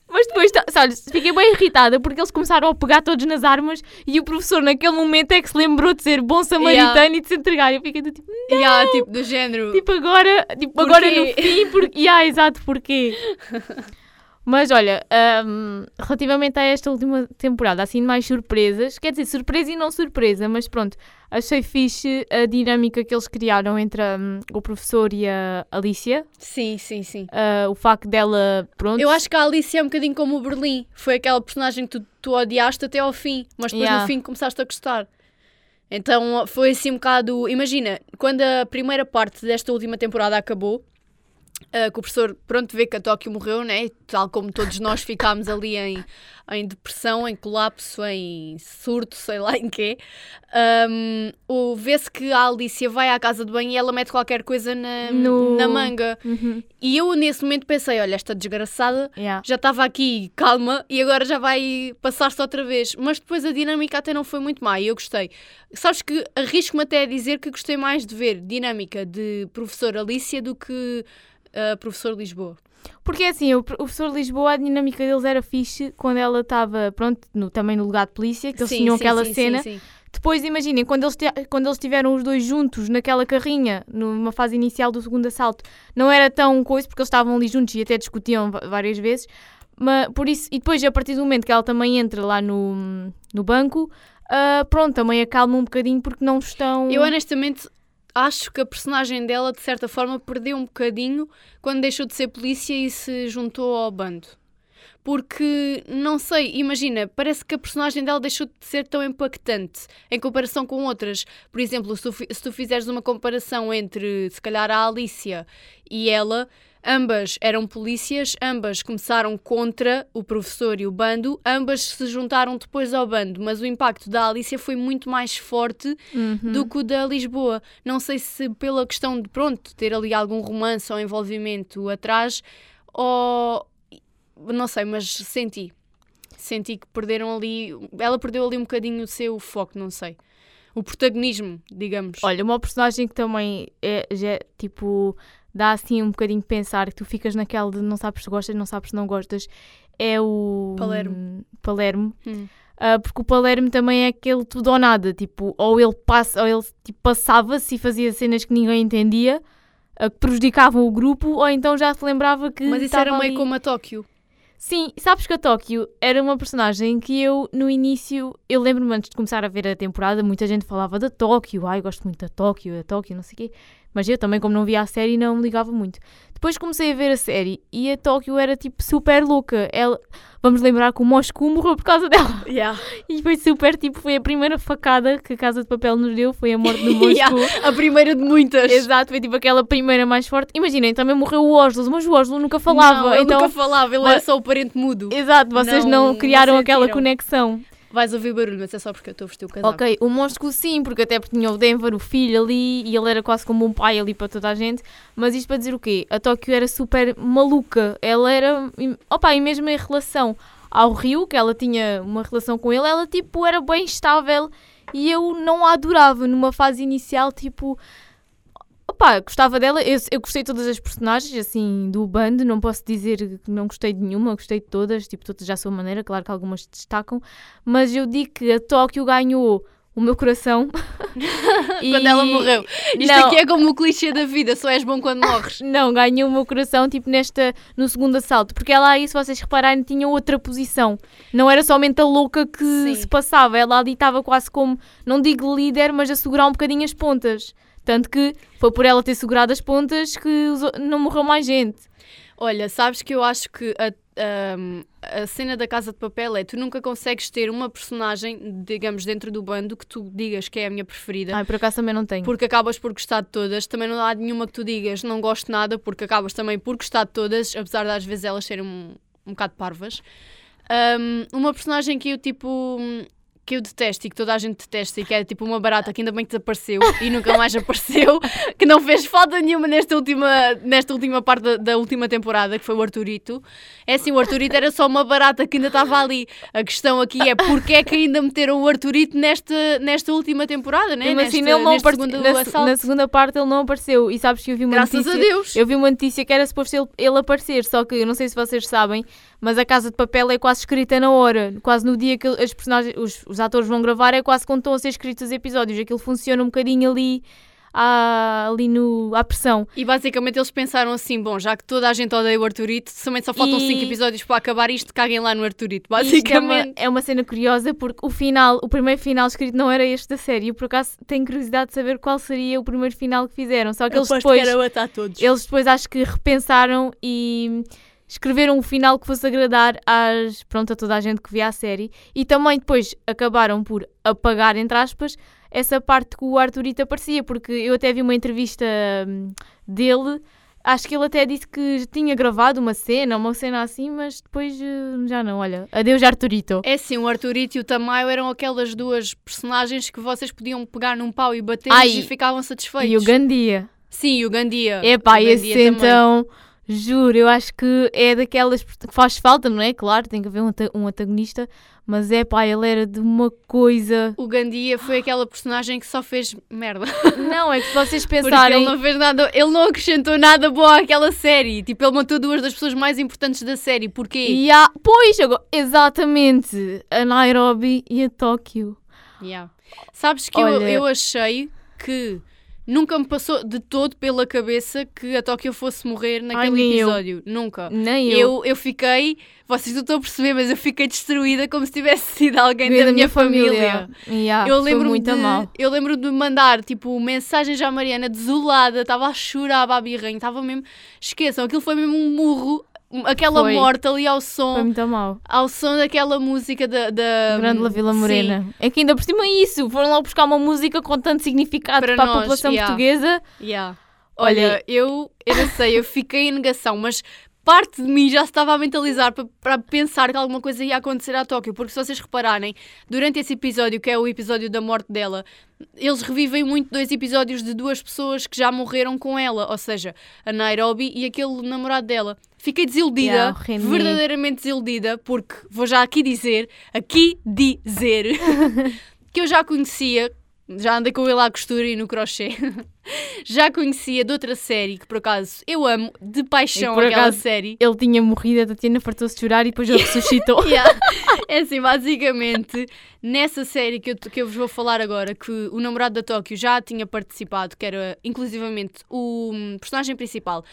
Speaker 2: Mas depois, tá- sabe, fiquei bem irritada porque eles começaram a pegar todos nas armas e o professor, naquele momento, é que se lembrou de ser bom samaritano e de se entregar. Eu fiquei do tipo,
Speaker 1: yeah, tipo, do género.
Speaker 2: tipo agora, tipo,
Speaker 1: Porquê?
Speaker 2: agora no fim, porque. Yeah, exato, porquê? Mas olha, hum, relativamente a esta última temporada, assim mais surpresas, quer dizer, surpresa e não surpresa, mas pronto, achei fixe a dinâmica que eles criaram entre hum, o professor e a Alicia,
Speaker 1: Sim, sim, sim.
Speaker 2: ah, o facto dela, pronto,
Speaker 1: Eu acho que a Alice é um bocadinho como o Berlim. Foi aquela personagem que tu, tu odiaste até ao fim, mas depois
Speaker 2: Yeah.
Speaker 1: no fim começaste a gostar. Então foi assim um bocado. Imagina, quando a primeira parte desta última temporada acabou, Uh, que o professor, pronto, vê que a Tóquio morreu, né? Tal como todos nós ficámos ali em, em depressão, em colapso, em surto, sei lá em quê. Um, Vê-se que a Alicia vai à casa de banho e ela mete qualquer coisa na,
Speaker 2: No-
Speaker 1: na manga.
Speaker 2: Uhum.
Speaker 1: E eu, nesse momento, pensei: olha, esta desgraçada
Speaker 2: Yeah.
Speaker 1: já estava aqui calma e agora já vai passar-se outra vez. Mas depois a dinâmica até não foi muito má e eu gostei. Sabes que arrisco-me até a dizer que gostei mais de ver dinâmica de professor Alicia do que uh, professor Lisboa.
Speaker 2: Porque assim, o pro- o professor Lisboa, a dinâmica deles era fixe quando ela estava, pronto, no- também no lugar de polícia, que eles
Speaker 1: Sim,
Speaker 2: tinham
Speaker 1: sim,
Speaker 2: aquela
Speaker 1: sim,
Speaker 2: cena.
Speaker 1: sim, sim.
Speaker 2: Depois, imaginem, quando eles, quando eles estiveram os dois juntos naquela carrinha, numa fase inicial do segundo assalto, não era tão coisa, porque eles estavam ali juntos e até discutiam várias vezes. Mas, por isso, e depois, a partir do momento que ela também entra lá no, no banco, ah, pronto, também acalma um bocadinho porque não estão.
Speaker 1: Eu honestamente acho que a personagem dela, de certa forma, perdeu um bocadinho quando deixou de ser polícia e se juntou ao bando. Porque, não sei, imagina, parece que a personagem dela deixou de ser tão impactante em comparação com outras. Por exemplo, se tu, se tu fizeres uma comparação entre, se calhar, a Alicia e ela, ambas eram polícias, ambas começaram contra o professor e o bando, ambas se juntaram depois ao bando, mas o impacto da Alicia foi muito mais forte
Speaker 2: Uhum.
Speaker 1: do que o da Lisboa. Não sei se pela questão de, pronto, ter ali algum romance ou envolvimento atrás, ou. Não sei, mas senti. Senti que perderam ali. Ela perdeu ali um bocadinho o seu foco, não sei. O protagonismo, digamos.
Speaker 2: Olha, uma personagem que também é, já, é, tipo, dá assim um bocadinho de pensar, que tu ficas naquela de não sabes se gostas, não sabes se não gostas, é o
Speaker 1: Palermo.
Speaker 2: Palermo.
Speaker 1: Hum.
Speaker 2: Ah, porque o Palermo também é aquele tudo ou nada, tipo, ou ele passa, ou ele tipo, passava-se e fazia cenas que ninguém entendia, ah, que prejudicavam o grupo, ou então já se lembrava que
Speaker 1: Mas isso era meio
Speaker 2: ali-
Speaker 1: como a Tóquio.
Speaker 2: Sim, sabes que a Tóquio era uma personagem que eu, no início, eu lembro-me antes de começar a ver a temporada, muita gente falava da Tóquio, ai, gosto muito da Tóquio, da Tóquio, não sei o quê. Mas eu também, como não via a série, não me ligava muito. Depois comecei a ver a série e a Tóquio era tipo super louca. Ela, vamos lembrar que o Moscou morreu por causa dela. E foi super, tipo, foi a primeira facada que a Casa de Papel nos deu, foi a morte do Moscou.
Speaker 1: Yeah, a primeira de muitas.
Speaker 2: Exato, foi tipo aquela primeira mais forte. Imaginem, também morreu o Oslo, mas o Oslo nunca falava.
Speaker 1: Não, ele
Speaker 2: então,
Speaker 1: nunca falava, ele
Speaker 2: Mas-
Speaker 1: era só o parente mudo.
Speaker 2: Exato, vocês não,
Speaker 1: Não-
Speaker 2: criaram
Speaker 1: não
Speaker 2: aquela conexão.
Speaker 1: Vais ouvir barulho, mas é só porque eu estou a vestir o casaco.
Speaker 2: Ok, o Moscou sim, porque até porque tinha o Denver, o filho ali, e ele era quase como um pai ali para toda a gente. Mas isto para dizer o quê? A Tóquio era super maluca. Ela era. Opa, e mesmo em relação ao Rio, que ela tinha uma relação com ele, ela tipo era bem estável e eu não a adorava numa fase inicial, tipo. Opa, gostava dela, eu, eu gostei de todas as personagens, assim, do bando, não posso dizer que não gostei de nenhuma, gostei de todas, tipo, todas à sua maneira, claro que algumas destacam, mas eu digo que a Tóquio ganhou o meu coração.
Speaker 1: Quando ela morreu. Isto
Speaker 2: Não.
Speaker 1: aqui é como o clichê da vida, só és bom quando morres.
Speaker 2: Não, ganhou o meu coração, tipo, nesta, no segundo assalto, porque ela aí, se vocês repararem, tinha outra posição. Não era somente a louca que
Speaker 1: Sim.
Speaker 2: se passava, ela ali estava quase como, não digo líder, mas a segurar um bocadinho as pontas. Tanto que foi por ela ter segurado as pontas que não morreu mais gente.
Speaker 1: Olha, sabes que eu acho que a, ahm, a cena da Casa de Papel é tu nunca consegues ter uma personagem, digamos, dentro do bando que tu digas que é a minha preferida.
Speaker 2: Ai, por acaso também não tenho.
Speaker 1: Porque acabas por gostar de todas, também não há nenhuma que tu digas não gosto de nada, porque acabas também por gostar de todas, apesar de às vezes elas serem um, um bocado parvas. Ahm, uma personagem que eu tipo que eu detesto e que toda a gente detesta e que é tipo uma barata que ainda bem que desapareceu e nunca mais apareceu, que não fez falta nenhuma nesta última, nesta última parte da, da última temporada, que foi o Arturito. É assim, o Arturito era só uma barata que ainda estava ali. A questão aqui é porque é que ainda meteram o Arturito nesta, nesta última temporada, né?
Speaker 2: Mesmo assim, ele não apareceu. Na, na segunda parte ele não apareceu. E sabes que eu vi uma
Speaker 1: Graças
Speaker 2: notícia.
Speaker 1: a Deus.
Speaker 2: Eu vi uma notícia que era suposto ele, ele aparecer, só que eu não sei se vocês sabem, mas a Casa de Papel é quase escrita na hora. Quase no dia que as personagens, os, os atores vão gravar, é quase quando estão a ser escritos os episódios. Aquilo funciona um bocadinho ali, à, ali no, à pressão.
Speaker 1: E basicamente eles pensaram assim: bom, já que toda a gente odeia o Arturito, também só faltam
Speaker 2: E-
Speaker 1: 5 episódios para acabar isto, caguem lá no Arturito.
Speaker 2: E Isto é uma,
Speaker 1: Basicamente.
Speaker 2: é uma cena curiosa porque o final, o primeiro final escrito não era este da série. Eu por acaso tenho curiosidade de saber qual seria o primeiro final que fizeram. Só que eles depois.
Speaker 1: matar todos.
Speaker 2: Eles depois acho que repensaram e escreveram um final que fosse agradar às, pronto, a toda a gente que via a série e também depois acabaram por apagar, entre aspas, essa parte que o Arthurito aparecia, porque eu até vi uma entrevista hum, dele acho que ele até disse que tinha gravado uma cena, uma cena assim, mas depois eh, já não. Olha, adeus Arturito.
Speaker 1: É sim, o Arturito e o Tamayo eram aquelas duas personagens que vocês podiam pegar num pau e bater
Speaker 2: Ai,
Speaker 1: e ficavam satisfeitos.
Speaker 2: E o Gandia.
Speaker 1: Sim, o Gandia.
Speaker 2: Epá,
Speaker 1: O
Speaker 2: esse
Speaker 1: também.
Speaker 2: então, juro, eu acho que é daquelas que faz falta, não é? Claro, tem que haver um, anta- antagonista, mas é pá, ele era de uma coisa.
Speaker 1: O Gandia foi aquela personagem que só fez merda.
Speaker 2: Não, é que se vocês
Speaker 1: Porque
Speaker 2: pensarem.
Speaker 1: ele não fez nada, ele não acrescentou nada bom àquela série. Tipo, ele matou duas das pessoas mais importantes da série. Porquê?
Speaker 2: E há- Pois, agora, exatamente, a Nairobi e a Tóquio.
Speaker 1: Yeah. Sabes que eu,
Speaker 2: Olha-
Speaker 1: eu achei que nunca me passou de todo pela cabeça que a Tóquio fosse morrer naquele
Speaker 2: eu.
Speaker 1: episódio. Nunca.
Speaker 2: Nem eu.
Speaker 1: Eu, eu fiquei, vocês não estão a perceber, mas eu fiquei destruída como se tivesse sido alguém
Speaker 2: Veio
Speaker 1: da, minha família.
Speaker 2: Yeah,
Speaker 1: eu lembro
Speaker 2: muito
Speaker 1: de,
Speaker 2: mal.
Speaker 1: eu lembro de mandar tipo mensagens à Mariana desolada, estava a chorar a birrinha, estava mesmo, esqueçam, aquilo foi mesmo um murro, aquela
Speaker 2: Foi.
Speaker 1: morte ali ao som,
Speaker 2: a
Speaker 1: ao som daquela música da, da
Speaker 2: Grande Vila
Speaker 1: sim.
Speaker 2: Morena. É que ainda por cima é isso. Foram lá buscar uma música com tanto significado
Speaker 1: Para
Speaker 2: para, a
Speaker 1: nós,
Speaker 2: população
Speaker 1: yeah.
Speaker 2: portuguesa.
Speaker 1: Yeah. Olha,
Speaker 2: Olha-
Speaker 1: eu, eu não sei, eu fiquei em negação, mas parte de mim já se estava a mentalizar para, para pensar que alguma coisa ia acontecer à Tóquio, porque se vocês repararem, durante esse episódio, que é o episódio da morte dela, eles revivem muito dois episódios de duas pessoas que já morreram com ela, ou seja, a Nairobi e aquele namorado dela. Fiquei desiludida,
Speaker 2: Yeah,
Speaker 1: verdadeiramente desiludida, porque vou já aqui dizer, aqui dizer, que eu já conhecia, já andei com ele à costura e no crochê. já conhecia de outra série que por acaso eu amo de paixão
Speaker 2: E
Speaker 1: aquela série.
Speaker 2: Ele tinha morrido, a Tatiana fartou-se de chorar e depois ele ressuscitou.
Speaker 1: Yeah. É assim, basicamente, nessa série que eu, que eu vos vou falar agora, que o namorado da Tóquio já tinha participado, que era inclusivamente o hum, personagem principal,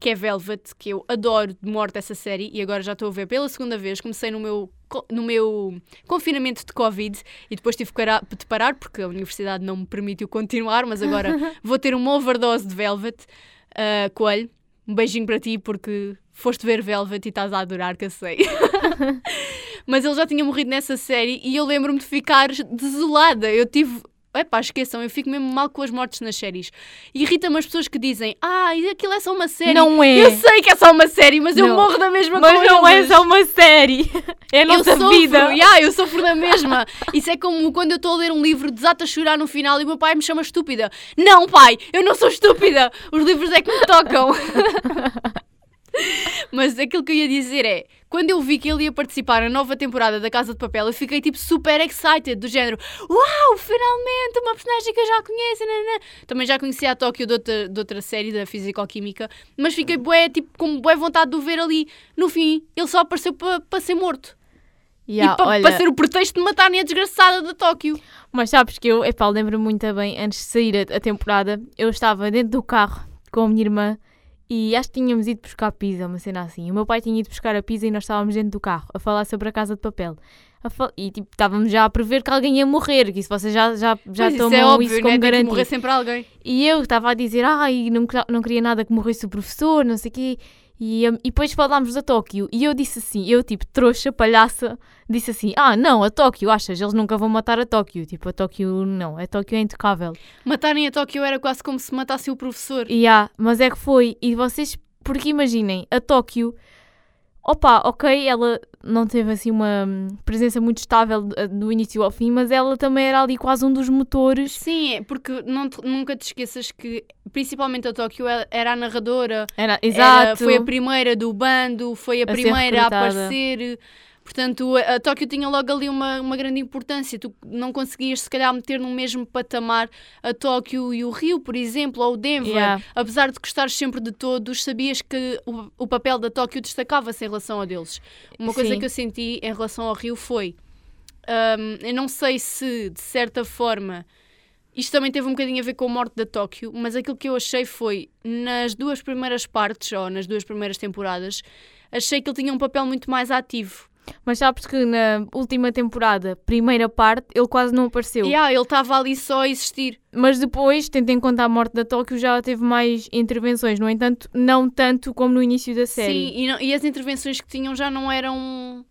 Speaker 1: que é Velvet, que eu adoro de morte essa série, e agora já estou a ver pela segunda vez. Comecei no meu, no meu confinamento de Covid e depois tive que parar- de parar porque a universidade não me permitiu continuar, mas agora vou ter uma overdose de Velvet. Ah, Coelho, um beijinho para ti porque foste ver Velvet e estás a adorar, que eu sei. Mas ele já tinha morrido nessa série e eu lembro-me de ficar desolada. Eu tive. Epá, esqueçam, eu fico mesmo mal com as mortes nas séries. Irrita-me as pessoas que dizem Ah, aquilo é só uma série.
Speaker 2: Não é.
Speaker 1: Eu sei que é só uma série, mas eu
Speaker 2: Não.
Speaker 1: morro da mesma
Speaker 2: Mas
Speaker 1: com
Speaker 2: não é só uma série. É a
Speaker 1: Eu
Speaker 2: nossa
Speaker 1: sofro,
Speaker 2: vida.
Speaker 1: yeah, eu sofro da mesma. Isso é como quando eu estou a ler um livro, desato a chorar no final e o meu pai me chama estúpida. Não, pai, eu não sou estúpida. Os livros é que me tocam. Mas aquilo que eu ia dizer é, quando eu vi que ele ia participar na nova temporada da Casa de Papel, eu fiquei tipo super excited, do género, uau, finalmente uma personagem que eu já conheço. nananã." Também já conhecia a Tóquio de outra, de outra série da Fisicoquímica, mas fiquei bué, tipo, com bué vontade de o ver ali. No fim, ele só apareceu para ser morto.
Speaker 2: Yeah,
Speaker 1: e para
Speaker 2: olha,
Speaker 1: ser o pretexto de matarem a desgraçada da Tóquio.
Speaker 2: Mas sabes que eu, epá, lembro-me muito bem, antes de sair a, a temporada, eu estava dentro do carro com a minha irmã e acho que tínhamos ido buscar pizza, uma cena assim. O meu pai tinha ido buscar a pizza e nós estávamos dentro do carro a falar sobre a casa de papel. A fal- E tipo, estávamos já a prever que alguém ia morrer, que isso vocês já, já, já tomam
Speaker 1: isso é óbvio,
Speaker 2: isso como
Speaker 1: né?
Speaker 2: Garantido.
Speaker 1: morrer sempre alguém.
Speaker 2: E eu estava a dizer, ai, não, queria- não queria nada que morresse o professor, não sei o quê. E, e depois falámos da Tóquio. E eu disse assim, eu tipo, trouxa, palhaça, disse assim, ah, não, a Tóquio, achas, eles nunca vão matar a Tóquio. Tipo, a Tóquio, não, a Tóquio é intocável.
Speaker 1: Matarem a Tóquio era quase como se matassem o professor.
Speaker 2: E há, mas é que foi. E vocês, porque imaginem, a Tóquio, opa, ok, ela não teve assim uma presença muito estável eh, do início ao fim, mas ela também era ali quase um dos motores.
Speaker 1: Sim, é porque não te- nunca te esqueças que, principalmente a Tóquio, era a narradora.
Speaker 2: Era,
Speaker 1: Era-
Speaker 2: exato.
Speaker 1: foi a primeira do bando, foi a,
Speaker 2: A
Speaker 1: primeira a aparecer. Portanto, a, a Tóquio tinha logo ali uma, uma grande importância. Tu não conseguias, se calhar, meter no mesmo patamar a Tóquio e o Rio, por exemplo, ou o Denver.
Speaker 2: Yeah.
Speaker 1: Apesar de gostares sempre de todos, sabias que o, o papel da Tóquio destacava-se em relação a deles. Uma coisa
Speaker 2: Sim.
Speaker 1: que eu senti em relação ao Rio foi. hum, eu não sei se, de certa forma, isto também teve um bocadinho a ver com a morte da Tóquio, mas aquilo que eu achei foi, nas duas primeiras partes, ou nas duas primeiras temporadas, achei que ele tinha um papel muito mais ativo.
Speaker 2: Mas sabes que na última temporada, primeira parte, ele quase não apareceu.
Speaker 1: E ah, ele estava ali só a existir.
Speaker 2: Mas depois, tendo em conta a morte da Tóquio, já teve mais intervenções. No entanto, não tanto como no início da série.
Speaker 1: Sim, e, não- e as intervenções que tinham já não eram.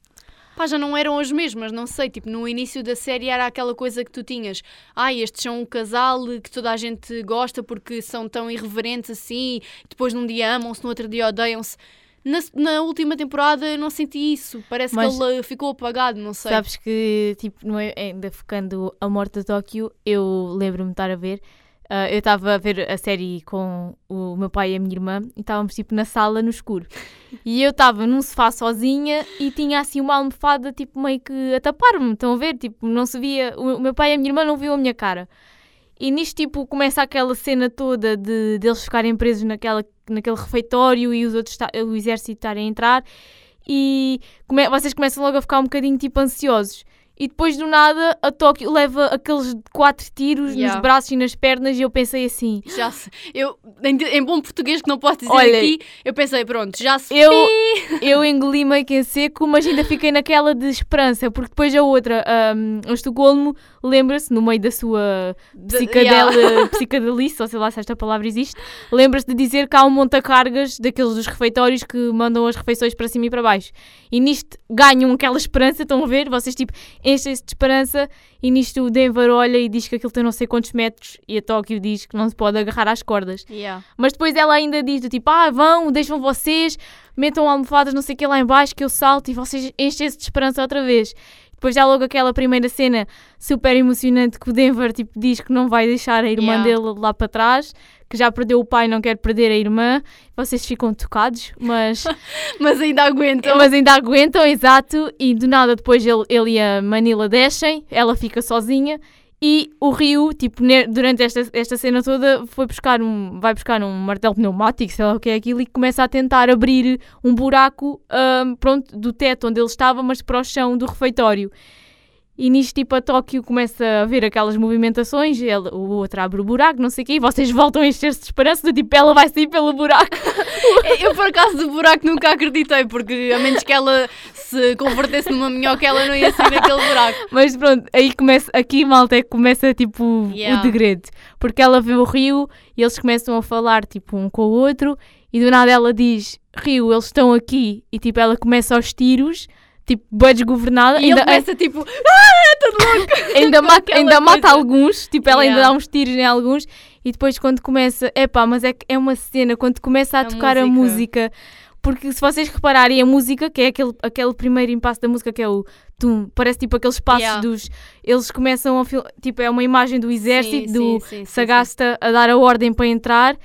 Speaker 1: pá, já não eram as mesmas, não sei. Tipo, no início da série era aquela coisa que tu tinhas. Ai, estes são um casal que toda a gente gosta porque são tão irreverentes assim, depois num dia amam-se, no outro dia odeiam-se. Na, na última temporada eu não senti isso. Parece
Speaker 2: Mas-
Speaker 1: que ele ficou apagado, não sei.
Speaker 2: Sabes que, tipo, é, ainda focando a morte de Tóquio, eu lembro-me de estar a ver. ah, eu estava a ver a série com o meu pai e a minha irmã e estávamos tipo na sala no escuro. E eu estava num sofá sozinha e tinha assim uma almofada tipo meio que a tapar-me. Estão a ver? Tipo, não se via. O meu pai e a minha irmã não viam a minha cara. E nisto, tipo, começa aquela cena toda de deles ficarem presos naquela, naquele refeitório e os outros, o exército estarem a entrar. E come- vocês começam logo a ficar um bocadinho, tipo, ansiosos. E depois, do nada, a Tóquio leva aqueles quatro tiros
Speaker 1: Yeah.
Speaker 2: nos braços e nas pernas e eu pensei assim...
Speaker 1: Já se, eu, em, em bom português que não posso dizer
Speaker 2: Olha,
Speaker 1: aqui, eu pensei, pronto, já se
Speaker 2: Eu, eu engoli meio que em seco, mas ainda fiquei naquela de esperança, porque depois a outra, hum, a Estocolmo, lembra-se, no meio da sua
Speaker 1: de-
Speaker 2: psicadela,
Speaker 1: yeah.
Speaker 2: psicadelice, ou sei lá se esta palavra existe, lembra-se de dizer que há um monta-cargas daqueles dos refeitórios que mandam as refeições para cima e para baixo. E nisto ganham aquela esperança, estão a ver? Vocês tipo enchem-se de esperança e nisto o Denver olha e diz que aquilo tem não sei quantos metros e a Tóquio diz que não se pode agarrar às cordas.
Speaker 1: Yeah.
Speaker 2: Mas depois ela ainda diz do tipo, ah, vão, deixam vocês, metam almofadas não sei o que lá em baixo que eu salto e vocês enchem-se de esperança outra vez. Depois já logo aquela primeira cena super emocionante que o Denver tipo, diz que não vai deixar a irmã
Speaker 1: Yeah.
Speaker 2: dele lá para trás, que já perdeu o pai e não quer perder a irmã. Vocês ficam tocados, mas,
Speaker 1: Mas ainda aguentam.
Speaker 2: mas ainda aguentam, exato. E do nada depois ele, ele e a Manila descem, ela fica sozinha. E o Rio, tipo, durante esta, esta cena toda, foi buscar um, vai buscar um martelo pneumático, sei lá o que é aquilo, e começa a tentar abrir um buraco, ahm, pronto, do teto onde ele estava, mas para o chão do refeitório. E nisto, tipo, a Tóquio começa a ver aquelas movimentações, ele, o outro abre o buraco, não sei o quê, e vocês voltam a encher-se de esperança, do tipo, ela vai sair pelo buraco.
Speaker 1: Eu, por acaso, do buraco nunca acreditei, porque a menos que ela se convertesse numa minhoca, ela não ia sair daquele buraco.
Speaker 2: Mas pronto, aí começa, aqui malta é que começa tipo
Speaker 1: Yeah.
Speaker 2: o degredo. Porque ela vê o Rio e eles começam a falar tipo um com o outro e do nada ela diz, Rio, eles estão aqui e tipo ela começa aos tiros, tipo bem desgovernada,
Speaker 1: E ele
Speaker 2: ainda,
Speaker 1: começa tipo, ah, todo louco.
Speaker 2: ainda, mata, ainda mata
Speaker 1: coisa.
Speaker 2: alguns, tipo ela ainda
Speaker 1: Yeah.
Speaker 2: dá uns tiros em alguns e depois quando começa, epá, mas é é uma cena, quando começa a,
Speaker 1: A
Speaker 2: tocar a música, porque se vocês repararem a música, que é aquele, aquele primeiro impasse da música que é o tum, parece tipo aqueles passos
Speaker 1: Yeah.
Speaker 2: dos. Eles começam a tipo, é uma imagem do exército,
Speaker 1: Sim,
Speaker 2: do
Speaker 1: sim, sim,
Speaker 2: Sagasta a dar a ordem para entrar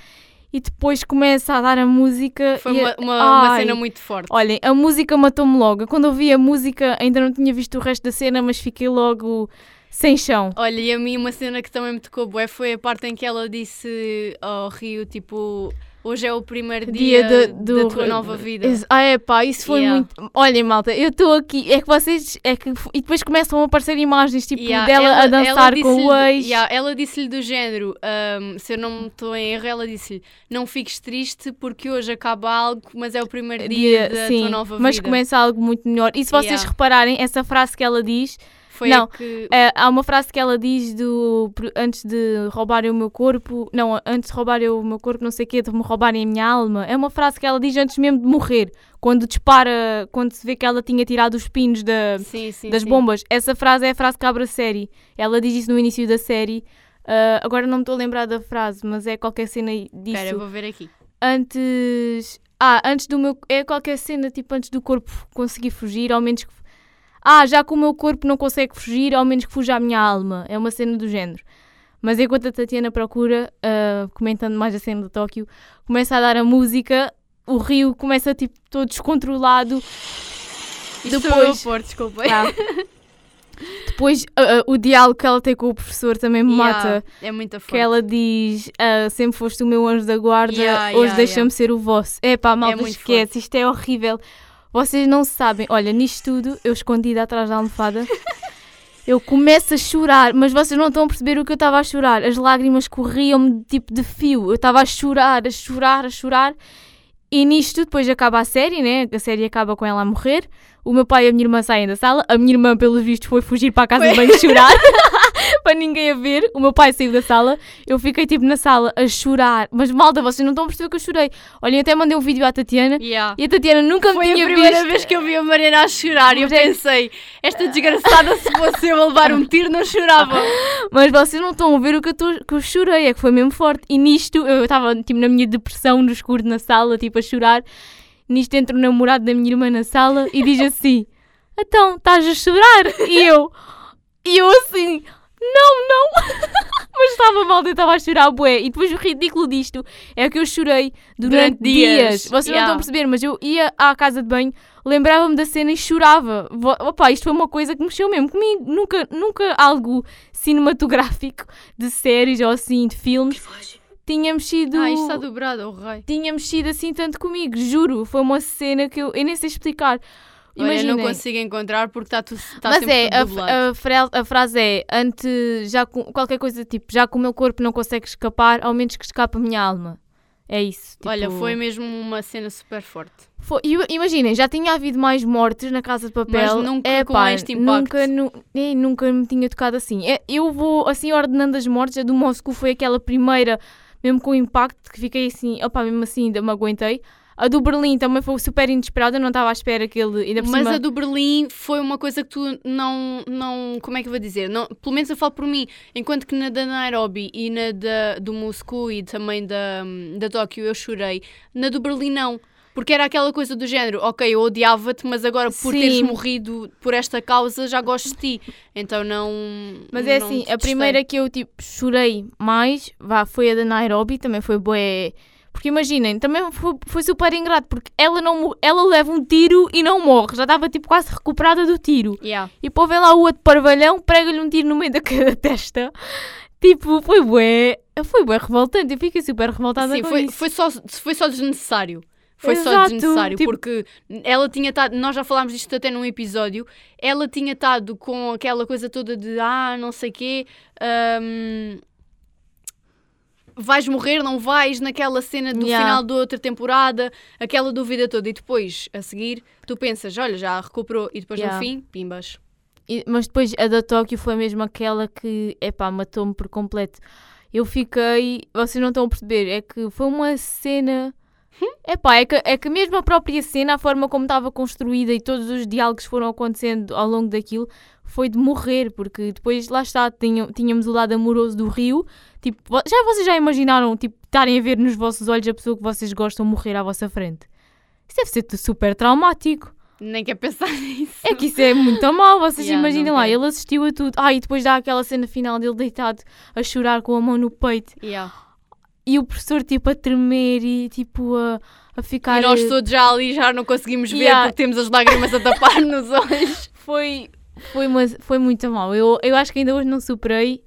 Speaker 2: e depois começa a dar a música.
Speaker 1: Foi uma,
Speaker 2: a-
Speaker 1: uma, uma cena muito forte.
Speaker 2: Olhem, a música matou-me logo. Quando eu vi a música, ainda não tinha visto o resto da cena, mas fiquei logo sem chão.
Speaker 1: Olha, e a mim uma cena que também me tocou bué foi a parte em que ela disse ao Rio, tipo, hoje é o primeiro dia,
Speaker 2: Dia de- do-
Speaker 1: da tua nova vida.
Speaker 2: Ah, é pá, isso foi
Speaker 1: Yeah.
Speaker 2: muito. Olhem, malta, eu estou aqui. É que vocês. É que... E depois começam a aparecer imagens tipo
Speaker 1: Yeah,
Speaker 2: dela
Speaker 1: ela-
Speaker 2: a dançar com o ex.
Speaker 1: yeah, ela disse-lhe do género, ahm, se eu não me estou em erro, ela disse-lhe: Não fiques triste porque hoje acaba algo, mas é o primeiro dia, da
Speaker 2: sim,
Speaker 1: tua nova
Speaker 2: mas
Speaker 1: vida.
Speaker 2: começa algo muito melhor. E se vocês repararem, essa frase que ela diz,
Speaker 1: Foi
Speaker 2: não,
Speaker 1: que.
Speaker 2: é, há uma frase que ela diz do antes de roubarem o meu corpo, não, antes de roubarem o meu corpo, não sei o quê, de me roubarem a minha alma. É uma frase que ela diz antes mesmo de morrer, quando dispara, quando se vê que ela tinha tirado os pinos da,
Speaker 1: Sim, sim,
Speaker 2: das
Speaker 1: sim.
Speaker 2: bombas. Essa frase é a frase que abre a série. Ela diz isso no início da série. Ah, agora não me estou a lembrar da frase, mas é qualquer cena disso.
Speaker 1: Espera, vou ver aqui.
Speaker 2: Antes. Ah, antes do meu. É qualquer cena, tipo, antes do corpo conseguir fugir, ao menos que. Ah, já que o meu corpo não consegue fugir, ao menos que fuja a minha alma. É uma cena do género. Mas enquanto a Tatiana procura, ah, comentando mais a cena do Tóquio, começa a dar a música, o rio começa, tipo, todo descontrolado.
Speaker 1: Isto
Speaker 2: Depois-
Speaker 1: sou eu a pôr, desculpem.
Speaker 2: Tá. Depois, ah, o diálogo que ela tem com o professor também me
Speaker 1: Yeah,
Speaker 2: mata.
Speaker 1: É muito forte.
Speaker 2: Que ela diz, ah, sempre foste o meu anjo da guarda,
Speaker 1: Yeah,
Speaker 2: hoje
Speaker 1: yeah,
Speaker 2: deixa-me ser o vosso. É pá, malta,
Speaker 1: muito
Speaker 2: esquece, isto é horrível. Vocês não sabem, olha, nisto tudo, eu escondida atrás da almofada, eu começo a chorar, mas vocês não estão a perceber o que eu estava a chorar. As lágrimas corriam-me tipo de fio, eu estava a chorar, a chorar, a chorar. E nisto depois acaba a série, né? A série acaba com ela a morrer. O meu pai e a minha irmã saem da sala. A minha irmã, pelos vistos, foi fugir para a casa de banho chorar. para ninguém a ver. O meu pai saiu da sala, eu fiquei tipo na sala a chorar. Mas malta, vocês não estão a perceber que eu chorei. Olhem, até mandei um vídeo à Tatiana
Speaker 1: Yeah.
Speaker 2: e a Tatiana nunca
Speaker 1: Foi
Speaker 2: me
Speaker 1: a
Speaker 2: tinha
Speaker 1: primeira
Speaker 2: visto.
Speaker 1: vez que eu vi a Mariana a chorar e eu
Speaker 2: é-
Speaker 1: pensei, esta desgraçada, se fosse eu a levar um tiro, não chorava.
Speaker 2: Mas vocês não estão a ver o que eu, tô, que eu chorei, é que foi mesmo forte. E nisto, eu estava tipo na minha depressão no escuro na sala, tipo a chorar. Nisto entra o namorado da minha irmã na sala e diz assim: Então, estás a chorar? E eu, e eu assim, não, não. Mas estava mal, eu estava a chorar, bué. E depois o ridículo disto é que eu chorei durante,
Speaker 1: Durante dias.
Speaker 2: dias. Vocês não
Speaker 1: Yeah.
Speaker 2: estão a perceber, mas eu ia à casa de banho, lembrava-me da cena e chorava. Opa, isto foi uma coisa que mexeu mesmo comigo. Nunca, nunca algo cinematográfico de séries ou assim, de filmes, tinha mexido.
Speaker 1: Ah, isto está dobrado, oh rei.
Speaker 2: Tinha mexido assim tanto comigo, juro. Foi uma cena que eu, eu nem sei explicar.
Speaker 1: Olha,
Speaker 2: Imaginem.
Speaker 1: não consigo encontrar porque está tudo está
Speaker 2: Mas é,
Speaker 1: tudo
Speaker 2: a, a, a frase é: ante já com, qualquer coisa tipo, já que o meu corpo não consegue escapar, ao menos que escape a minha alma. É isso.
Speaker 1: Olha,
Speaker 2: tipo-
Speaker 1: foi mesmo uma cena super forte.
Speaker 2: Foi- Imaginem, já tinha havido mais mortes na Casa de Papel.
Speaker 1: Mas nunca
Speaker 2: é,
Speaker 1: com
Speaker 2: pá,
Speaker 1: este impacto.
Speaker 2: Nunca, nu- nem, nunca me tinha tocado assim. É, eu vou assim ordenando as mortes. A do Moscou foi aquela primeira, mesmo com impacto, que fiquei assim, opá, mesmo assim ainda me aguentei. A do Berlim também foi super inesperada, não estava à espera que ele ainda por
Speaker 1: Mas
Speaker 2: cima...
Speaker 1: a do Berlim foi uma coisa que tu não, não como é que eu vou dizer? Não, pelo menos eu falo por mim, enquanto que na da Nairobi e na da, do Moscou e também da, da Tóquio eu chorei, na do Berlim não. Porque era aquela coisa do género, ok, eu odiava-te, mas agora por
Speaker 2: Sim.
Speaker 1: teres morrido por esta causa já gosto de ti. Então não.
Speaker 2: Mas é
Speaker 1: não
Speaker 2: assim, a primeira que eu tipo chorei mais vá, foi a da Nairobi, também foi bué. Porque imaginem, também foi, foi super ingrato, porque ela, não, ela leva um tiro e não morre, já estava tipo quase recuperada do tiro.
Speaker 1: Yeah.
Speaker 2: E pô, vem lá o outro parvalhão, prega-lhe um tiro no meio da, da testa. Tipo, foi bué, foi bué revoltante, eu fiquei super revoltada
Speaker 1: Sim,
Speaker 2: com
Speaker 1: foi,
Speaker 2: isso.
Speaker 1: foi, só, foi só desnecessário. Foi só
Speaker 2: Exato,
Speaker 1: desnecessário,
Speaker 2: tipo-
Speaker 1: porque ela tinha estado, nós já falámos disto até num episódio, ela tinha estado com aquela coisa toda de ah, não sei quê, hum, vais morrer, não vais, naquela cena do
Speaker 2: Yeah.
Speaker 1: final da outra temporada, aquela dúvida toda, e depois, a seguir, tu pensas, olha, já recuperou, e depois
Speaker 2: Yeah.
Speaker 1: no fim, pimbas.
Speaker 2: E- mas depois a da Tóquio foi mesmo aquela que, epá, matou-me por completo. Eu fiquei, vocês não estão a perceber, é que foi uma cena. Epá, é que, é que mesmo a própria cena, a forma como estava construída e todos os diálogos foram acontecendo ao longo daquilo, foi de morrer, porque depois lá está, tínhamos o lado amoroso do Rio. Tipo, já vocês já imaginaram, tipo, estarem a ver nos vossos olhos a pessoa que vocês gostam morrer à vossa frente? Isso deve ser super traumático.
Speaker 1: Nem quer pensar nisso.
Speaker 2: É que isso é muito mal, vocês
Speaker 1: Yeah,
Speaker 2: imaginem lá, ele assistiu a tudo. Ah, e depois dá aquela cena final dele deitado a chorar com a mão no peito
Speaker 1: Yeah.
Speaker 2: E o professor tipo a tremer e tipo a, a ficar.
Speaker 1: E nós
Speaker 2: eh,
Speaker 1: todos já ali já não conseguimos ver
Speaker 2: Yeah.
Speaker 1: porque temos as lágrimas a tapar nos olhos.
Speaker 2: Foi, foi, uma, foi muito mal. Eu, eu acho que ainda hoje não superei.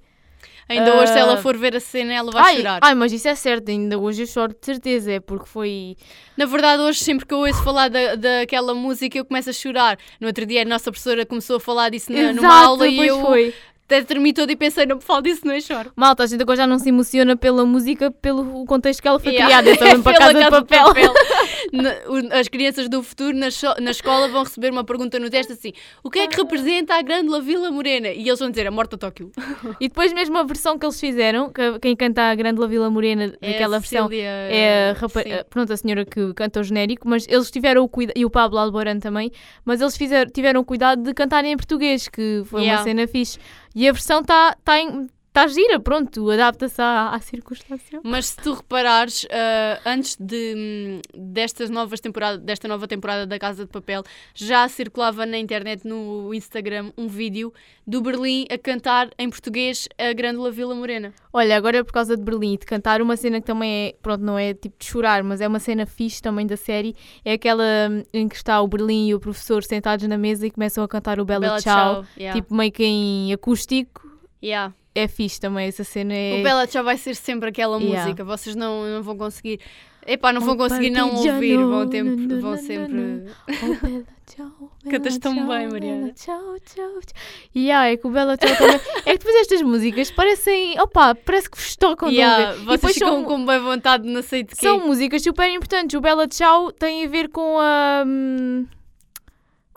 Speaker 1: Ainda hoje, se ela
Speaker 2: Ah.
Speaker 1: for ver a cena, ela vai
Speaker 2: Ai,
Speaker 1: chorar.
Speaker 2: ai, mas isso é certo, ainda hoje eu choro de certeza, é porque foi.
Speaker 1: Na verdade, hoje, sempre que eu ouço falar da, daquela música, eu começo a chorar. No outro dia, a nossa professora começou a falar disso na, numa
Speaker 2: Exato,
Speaker 1: aula e eu
Speaker 2: foi.
Speaker 1: Até tremi todo e pensei, não me falo disso, não é choro.
Speaker 2: Malta, a gente agora já não se emociona pela música, pelo contexto que ela foi
Speaker 1: Yeah.
Speaker 2: criada, também para
Speaker 1: Pela
Speaker 2: casa de papel.
Speaker 1: Na- o- As crianças do futuro na, na escola vão receber uma pergunta no teste assim: o que é que representa a Grande Vila Morena? E eles vão dizer: a morte a Tóquio.
Speaker 2: E depois mesmo a versão que eles fizeram, que quem canta a Grande La Vila Morena, daquela
Speaker 1: a
Speaker 2: versão, é a, pronto, a senhora que canta o genérico, mas eles tiveram o cuidado, e o Pablo Alboran também, mas eles fizeram, tiveram o cuidado de cantarem em português, que foi
Speaker 1: Yeah.
Speaker 2: uma cena fixe. E a versão está tá em- tá gira, pronto, adapta-se à, à circunstância.
Speaker 1: Mas se tu reparares, ah, antes de, hum, destas novas temporada, desta nova temporada da Casa de Papel, já circulava na internet, no Instagram, um vídeo do Berlim a cantar em português a Grande La Vila Morena.
Speaker 2: Olha, agora por causa de Berlim e de cantar uma cena que também é, pronto, não é tipo de chorar, mas é uma cena fixe também da série, é aquela hum, em que está o Berlim e o professor sentados na mesa e começam a cantar o Bela,
Speaker 1: Bela
Speaker 2: Tchau,
Speaker 1: Tchau. yeah.
Speaker 2: tipo meio que em acústico.
Speaker 1: Yeah.
Speaker 2: É fixe também, essa cena é...
Speaker 1: O Bela Tchau vai ser sempre aquela
Speaker 2: Yeah.
Speaker 1: música. Vocês não, não vão conseguir. Epá, não vão
Speaker 2: Oh,
Speaker 1: conseguir não ouvir. Vão, ter,
Speaker 2: na, na,
Speaker 1: vão sempre.
Speaker 2: Oh, Tchau, Bela
Speaker 1: Cantas tão
Speaker 2: Tchau,
Speaker 1: bem, Mariana.
Speaker 2: Tchau, tchau, tchau. E ah, é que o Bela Tchau também... é que depois estas músicas parecem... Opa, parece que vos tocam de
Speaker 1: Yeah,
Speaker 2: ouvir. E
Speaker 1: vocês
Speaker 2: depois
Speaker 1: ficam
Speaker 2: são,
Speaker 1: com bem vontade de não sei de quê.
Speaker 2: são músicas super importantes. O Bela Tchau tem a ver com a... hum,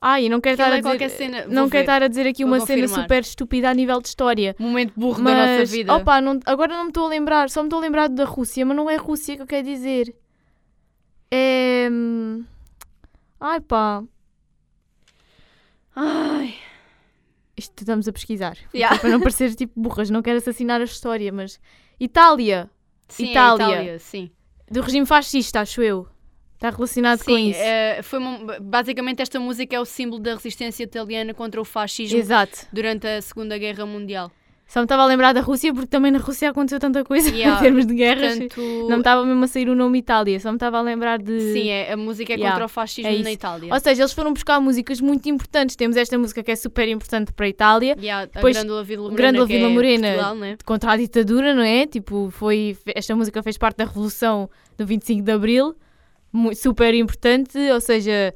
Speaker 2: Ai, não quero estar a
Speaker 1: é qualquer
Speaker 2: dizer,
Speaker 1: cena.
Speaker 2: não quero estar a dizer aqui
Speaker 1: Vou
Speaker 2: uma cena
Speaker 1: confirmar.
Speaker 2: super estúpida a nível de história.
Speaker 1: Momento burro da nossa
Speaker 2: Mas,
Speaker 1: vida.
Speaker 2: opa, não, agora não me estou a lembrar, só me estou a lembrar da Rússia, mas não é Rússia que eu quero dizer. É. Ai pá,
Speaker 1: Ai.
Speaker 2: isto estamos a pesquisar.
Speaker 1: Yeah.
Speaker 2: Para não parecer tipo burras, não quero assassinar a história, mas. Itália,
Speaker 1: Sim, é
Speaker 2: Itália.
Speaker 1: Itália, sim.
Speaker 2: do regime fascista, acho eu. Está relacionado com
Speaker 1: Sim,
Speaker 2: isso.
Speaker 1: eh, foi uma- basicamente esta música é o símbolo da resistência italiana contra o fascismo
Speaker 2: Exato.
Speaker 1: durante a Segunda Guerra Mundial.
Speaker 2: Só me estava a lembrar da Rússia porque também na Rússia aconteceu tanta coisa
Speaker 1: Yeah.
Speaker 2: em termos de guerras.
Speaker 1: Portanto,
Speaker 2: Não me estava mesmo a sair o nome Itália, só me estava a lembrar de.
Speaker 1: sim, é, a música é
Speaker 2: Yeah,
Speaker 1: contra o fascismo
Speaker 2: é
Speaker 1: na. Itália.
Speaker 2: Ou seja, eles foram buscar músicas muito importantes. Temos esta música que é super importante para a Itália,
Speaker 1: Yeah, a
Speaker 2: depois,
Speaker 1: Grândola Vila Morena,
Speaker 2: Grândola
Speaker 1: que é
Speaker 2: Vila Morena.
Speaker 1: Portugal, né?
Speaker 2: contra a ditadura, não é? Tipo, foi. Esta música fez parte da Revolução do 25 de Abril, super importante. Ou seja,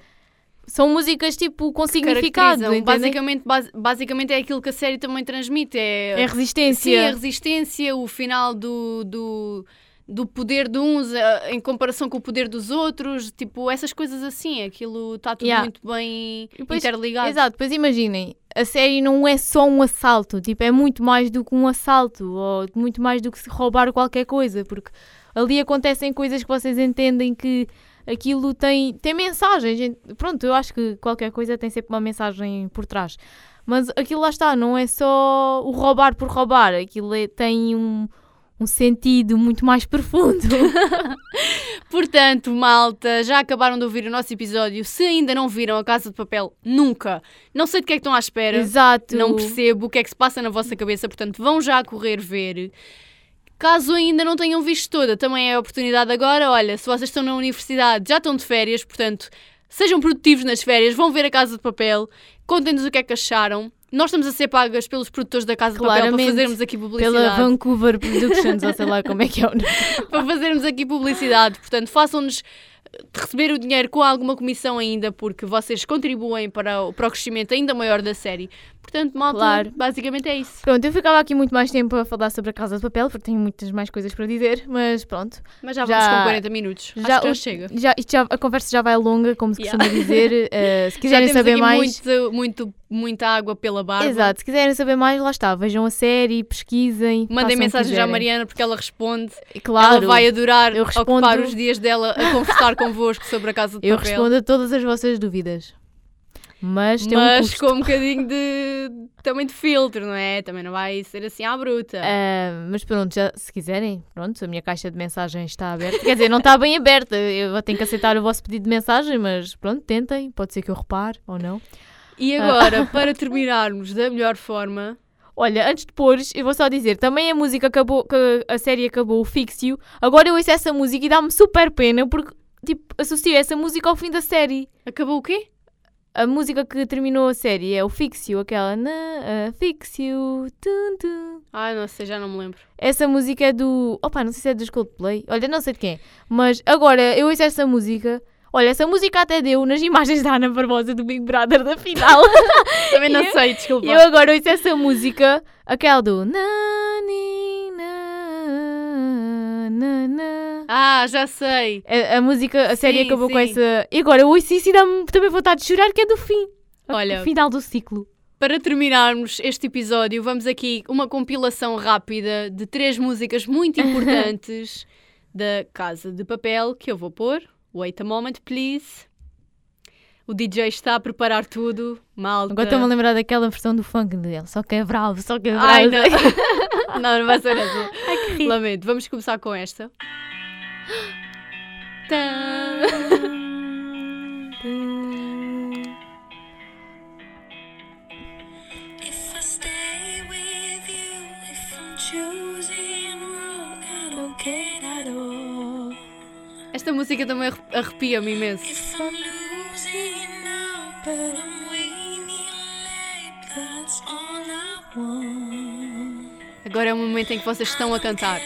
Speaker 2: são músicas tipo com significado.
Speaker 1: Basicamente, bas- basicamente é aquilo que a série também transmite. É,
Speaker 2: É resistência.
Speaker 1: Sim, a resistência, o final do, do, do poder de uns eh, em comparação com o poder dos outros, tipo, essas coisas assim, aquilo está tudo
Speaker 2: Yeah.
Speaker 1: muito bem
Speaker 2: depois-
Speaker 1: interligado.
Speaker 2: Exato, pois imaginem, a série não é só um assalto, tipo, é muito mais do que um assalto, ou muito mais do que se roubar qualquer coisa, porque ali acontecem coisas que vocês entendem que aquilo tem, tem mensagens. Pronto, eu acho que qualquer coisa tem sempre uma mensagem por trás. Mas aquilo lá está, não é só o roubar por roubar, aquilo é- tem um, um sentido muito mais profundo.
Speaker 1: Portanto, malta, já acabaram de ouvir o nosso episódio. Se ainda não viram a Casa de Papel, nunca. Não sei de que é que estão à espera.
Speaker 2: Exato.
Speaker 1: Não percebo o que é que se passa na vossa cabeça, portanto, vão já correr ver. Caso ainda não tenham visto toda, também é a oportunidade agora. Olha, se vocês estão na universidade, já estão de férias, portanto, sejam produtivos nas férias, vão ver a Casa de Papel, contem-nos o que é que acharam. Nós estamos a ser pagas pelos produtores da Casa de Papel para
Speaker 2: Claramente.
Speaker 1: fazermos aqui publicidade.
Speaker 2: Pela Vancouver Productions, ou sei lá como é que é o nome.
Speaker 1: para fazermos aqui publicidade. Portanto, façam-nos receber o dinheiro com alguma comissão ainda, porque vocês contribuem para o, para o crescimento ainda maior da série. Portanto, malta,
Speaker 2: Claro.
Speaker 1: basicamente é isso.
Speaker 2: Pronto, eu ficava aqui muito mais tempo a falar sobre a Casa de Papel, porque tenho muitas mais coisas para dizer, mas pronto.
Speaker 1: Mas já
Speaker 2: Já-
Speaker 1: vamos com 40 minutos.
Speaker 2: já
Speaker 1: já chega.
Speaker 2: Já, já- a conversa já vai longa, como se
Speaker 1: Yeah.
Speaker 2: costuma dizer. eh, se quiserem saber mais.
Speaker 1: muito, muito, muita água pela barba.
Speaker 2: Exato, se quiserem saber mais, lá está. Vejam a série, pesquisem.
Speaker 1: Mandem mensagens à. Mariana porque ela responde.
Speaker 2: E Claro,
Speaker 1: ela vai adorar
Speaker 2: eu
Speaker 1: ocupar
Speaker 2: respondo-
Speaker 1: os dias dela a conversar convosco sobre a Casa de
Speaker 2: eu
Speaker 1: Papel.
Speaker 2: respondo a todas as vossas dúvidas. Mas tem um
Speaker 1: Mas
Speaker 2: custo.
Speaker 1: com um bocadinho de também de filtro, não é? Também não vai ser assim à bruta.
Speaker 2: Ah, mas pronto, já, se quiserem, pronto, a minha caixa de mensagens está aberta. Quer dizer, não está bem aberta. Eu tenho que aceitar o vosso pedido de mensagem, mas pronto, tentem. Pode ser que eu repare ou não.
Speaker 1: E
Speaker 2: Ah.
Speaker 1: agora, para terminarmos da melhor forma,
Speaker 2: Olha, antes de pôres, eu vou só dizer, também a música acabou, que a série acabou, o Fix-You. Agora eu ouço essa música e dá-me super pena porque, tipo, associo essa música ao fim da série.
Speaker 1: acabou o quê?
Speaker 2: A música que terminou a série é o Fix-You, aquela na, Fix-You, tum, tum.
Speaker 1: Ah, não sei, já não me lembro.
Speaker 2: Essa música é do. Opa, não sei se é dos Coldplay. Olha, não sei de quem é. Mas agora eu ouço essa música. Olha, essa música até deu nas imagens da Ana Barbosa do Big Brother da final.
Speaker 1: Também não
Speaker 2: eu-
Speaker 1: sei, desculpa.
Speaker 2: Eu agora ouço essa música, aquela do. Na, ni, na, na, na.
Speaker 1: Ah, já sei.
Speaker 2: A, a música, a série
Speaker 1: Sim,
Speaker 2: acabou com
Speaker 1: sim.
Speaker 2: essa. E agora eu ouço isso e dá-me também vontade de chorar, que é do fim.
Speaker 1: Olha.
Speaker 2: O final do ciclo.
Speaker 1: Para terminarmos este episódio, vamos aqui uma compilação rápida de três músicas muito importantes da Casa de Papel que eu vou pôr. Wait a moment, please. O DJ está a preparar tudo. Malta.
Speaker 2: Agora estou-me a lembrar daquela versão do funk dele. Só que é bravo, só que é bravo.
Speaker 1: Ai, não. não, não vai ser essa.
Speaker 2: Ai.
Speaker 1: Lamento. Vamos começar com esta.
Speaker 3: If
Speaker 1: Esta música também arre- arrepia-me imenso. Agora é o momento em que vocês estão a cantar.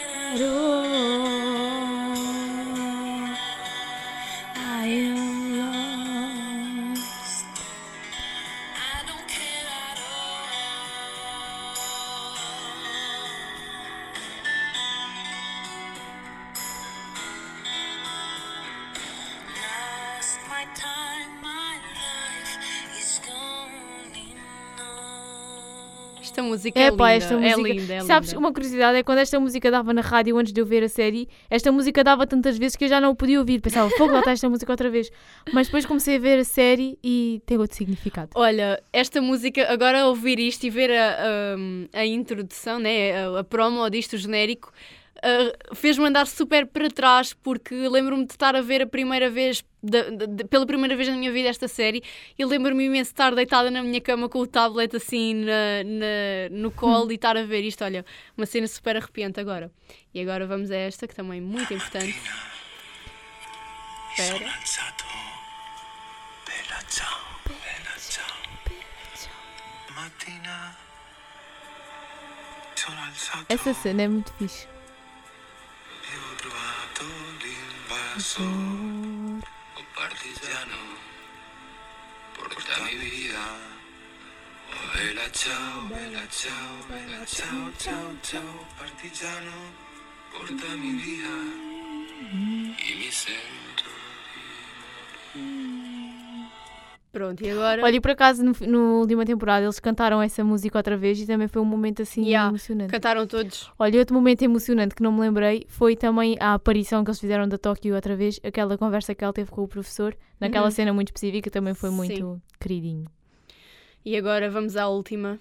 Speaker 1: Música é,
Speaker 2: É
Speaker 1: linda.
Speaker 2: pá, esta música.
Speaker 1: É linda, é
Speaker 2: Sabes,
Speaker 1: linda.
Speaker 2: uma curiosidade é quando esta música dava na rádio antes de eu ver a série, esta música dava tantas vezes que eu já não podia ouvir. Pensava, fogo, lá está esta música outra vez. Mas depois comecei a ver a série e tem outro significado.
Speaker 1: Olha, esta música, agora ouvir isto e ver a, a, a introdução, né, a, a promo disto, o genérico, ah, fez-me andar super para trás porque lembro-me de estar a ver a primeira vez, da- da- de- pela primeira vez na minha vida, esta série e lembro-me imenso de estar deitada na minha cama com o tablet assim na, na- no colo e estar a ver isto. Olha, uma cena super arrepiante agora. E agora vamos a esta, que também é muito importante. Espera.
Speaker 2: Essa cena é muito fixe.
Speaker 3: L'invasor. Oh partigiano, portami via. Oh bella ciao, bella ciao, bella ciao, ciao, ciao. Partigiano, portami via. E mi sento
Speaker 1: Pronto, e agora?
Speaker 2: Olha, e por acaso, no, no última temporada, eles cantaram essa música outra vez e também foi um momento assim
Speaker 1: Yeah,
Speaker 2: emocionante.
Speaker 1: Cantaram todos.
Speaker 2: Olha, outro momento emocionante que não me lembrei foi também a aparição que eles fizeram da Tóquio outra vez, aquela conversa que ela teve com o professor, naquela
Speaker 1: Uhum.
Speaker 2: cena muito específica, também foi
Speaker 1: Sim.
Speaker 2: muito queridinho.
Speaker 1: E agora vamos à última.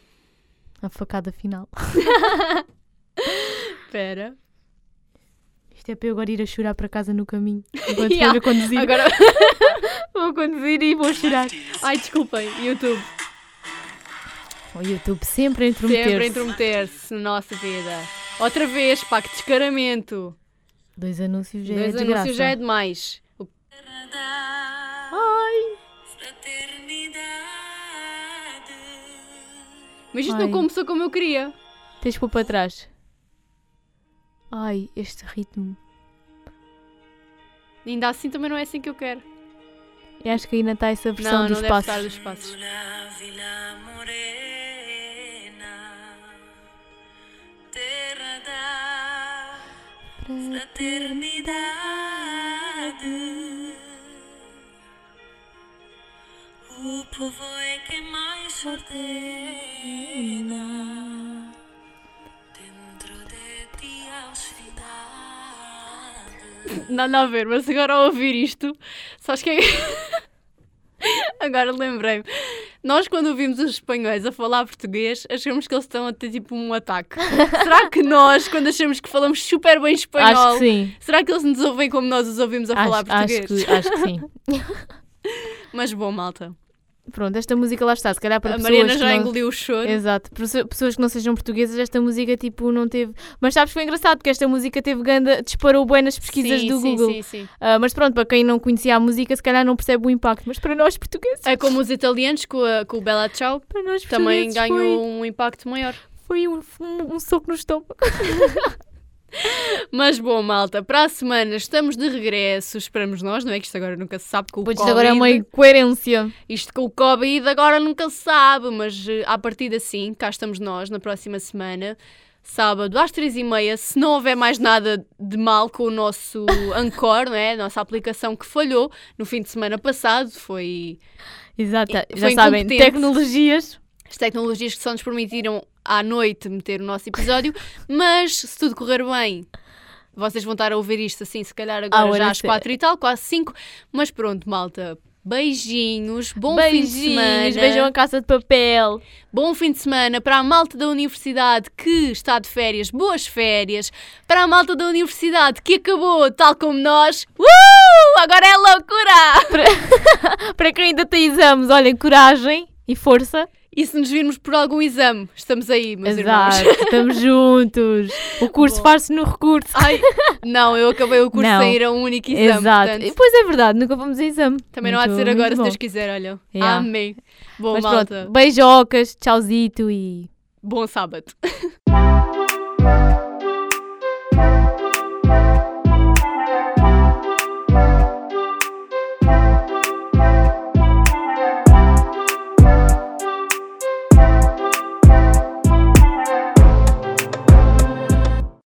Speaker 2: A facada final.
Speaker 1: Espera.
Speaker 2: Isto é para eu agora ir a chorar para casa no caminho. Enquanto
Speaker 1: Yeah,
Speaker 2: for a conduzir.
Speaker 1: Agora.
Speaker 2: Vou conduzir e vou chorar.
Speaker 1: Ai, desculpem, YouTube.
Speaker 2: O YouTube sempre a intrometer-se.
Speaker 1: Sempre a intrometer-se na nossa vida. Outra vez, pá, que descaramento.
Speaker 2: Dois anúncios já é
Speaker 1: Dois anúncios já é demais. O-
Speaker 2: Ai.
Speaker 3: fraternidade.
Speaker 1: Mas isto
Speaker 2: Ai.
Speaker 1: não começou como eu queria.
Speaker 2: Tens que pôr para trás. Ai, este ritmo.
Speaker 1: Ainda assim também não é assim que eu quero.
Speaker 2: Eu acho que ainda está essa versão
Speaker 1: Não, não
Speaker 2: dos
Speaker 1: deve
Speaker 2: passos.
Speaker 1: estar dos passos.
Speaker 3: Fraternidade. O povo é que mais ordena
Speaker 1: Nada a ver, mas agora ao ouvir isto, sabes que é. Agora lembrei-me. Nós, quando ouvimos os espanhóis a falar português, achamos que eles estão a ter tipo um ataque. Será que nós, quando achamos que falamos super bem espanhol,
Speaker 2: Acho que sim.
Speaker 1: será que eles nos ouvem como nós os ouvimos a falar
Speaker 2: Acho, acho,
Speaker 1: português?
Speaker 2: que, acho que sim.
Speaker 1: Mas bom, malta.
Speaker 2: Pronto, esta música lá está. Se calhar para
Speaker 1: a
Speaker 2: pessoas
Speaker 1: Mariana
Speaker 2: que
Speaker 1: já
Speaker 2: não...
Speaker 1: engoliu o choro.
Speaker 2: Exato. Pessoa- Pessoas que não sejam portuguesas, esta música tipo não teve... Mas sabes que foi engraçado, porque esta música teve ganda... Disparou bem nas pesquisas
Speaker 1: sim,
Speaker 2: do
Speaker 1: sim,
Speaker 2: Google.
Speaker 1: Sim, sim.
Speaker 2: Ah, mas pronto, para quem não conhecia a música, se calhar não percebe o impacto. Mas para nós portugueses...
Speaker 1: É como os italianos com, a, com o Bella Ciao,
Speaker 2: Para nós
Speaker 1: também ganhou
Speaker 2: foi,
Speaker 1: um impacto maior.
Speaker 2: foi um, um- um soco no estômago.
Speaker 1: Mas bom, malta, para a semana estamos de regresso, esperamos nós, não é? Que isto agora nunca se sabe com o
Speaker 2: Pois
Speaker 1: Covid.
Speaker 2: isto agora é uma incoerência.
Speaker 1: Isto com o Covid agora nunca se sabe, mas eh, à partida sim, cá estamos nós na próxima semana. Sábado às três e meia, se não houver mais nada de mal com o nosso Anchor, não é? Nossa aplicação que falhou no fim de semana passado, foi
Speaker 2: Exato. Já sabem, tecnologias.
Speaker 1: as tecnologias que só nos permitiram à noite meter o nosso episódio, mas se tudo correr bem, vocês vão estar a ouvir isto assim, se calhar agora
Speaker 2: hora
Speaker 1: já às quatro e tal, quase cinco, mas pronto, malta. Beijinhos, bom fim de semana.
Speaker 2: Beijinhos, beijam a casa de papel.
Speaker 1: Bom fim de semana para a malta da universidade que está de férias, boas férias. Para a malta da universidade que acabou, tal como nós, uh! agora é loucura!
Speaker 2: Para quem ainda tem exames, olhem, coragem e força.
Speaker 1: E se nos virmos por algum exame, estamos aí, meus irmãos.
Speaker 2: Exato, estamos juntos. O curso faz-se no recurso.
Speaker 1: Ai, não, eu acabei o curso
Speaker 2: Não.
Speaker 1: sem ir a um único exame,
Speaker 2: Exato.
Speaker 1: portanto,
Speaker 2: Pois é verdade, nunca vamos a exame.
Speaker 1: também não há de
Speaker 2: Muito-
Speaker 1: ser agora,
Speaker 2: muito
Speaker 1: se. Deus quiser, olha.
Speaker 2: Yeah.
Speaker 1: Amém. Bom,
Speaker 2: Mas
Speaker 1: malta,
Speaker 2: pronto, beijocas, tchauzito e
Speaker 1: bom sábado.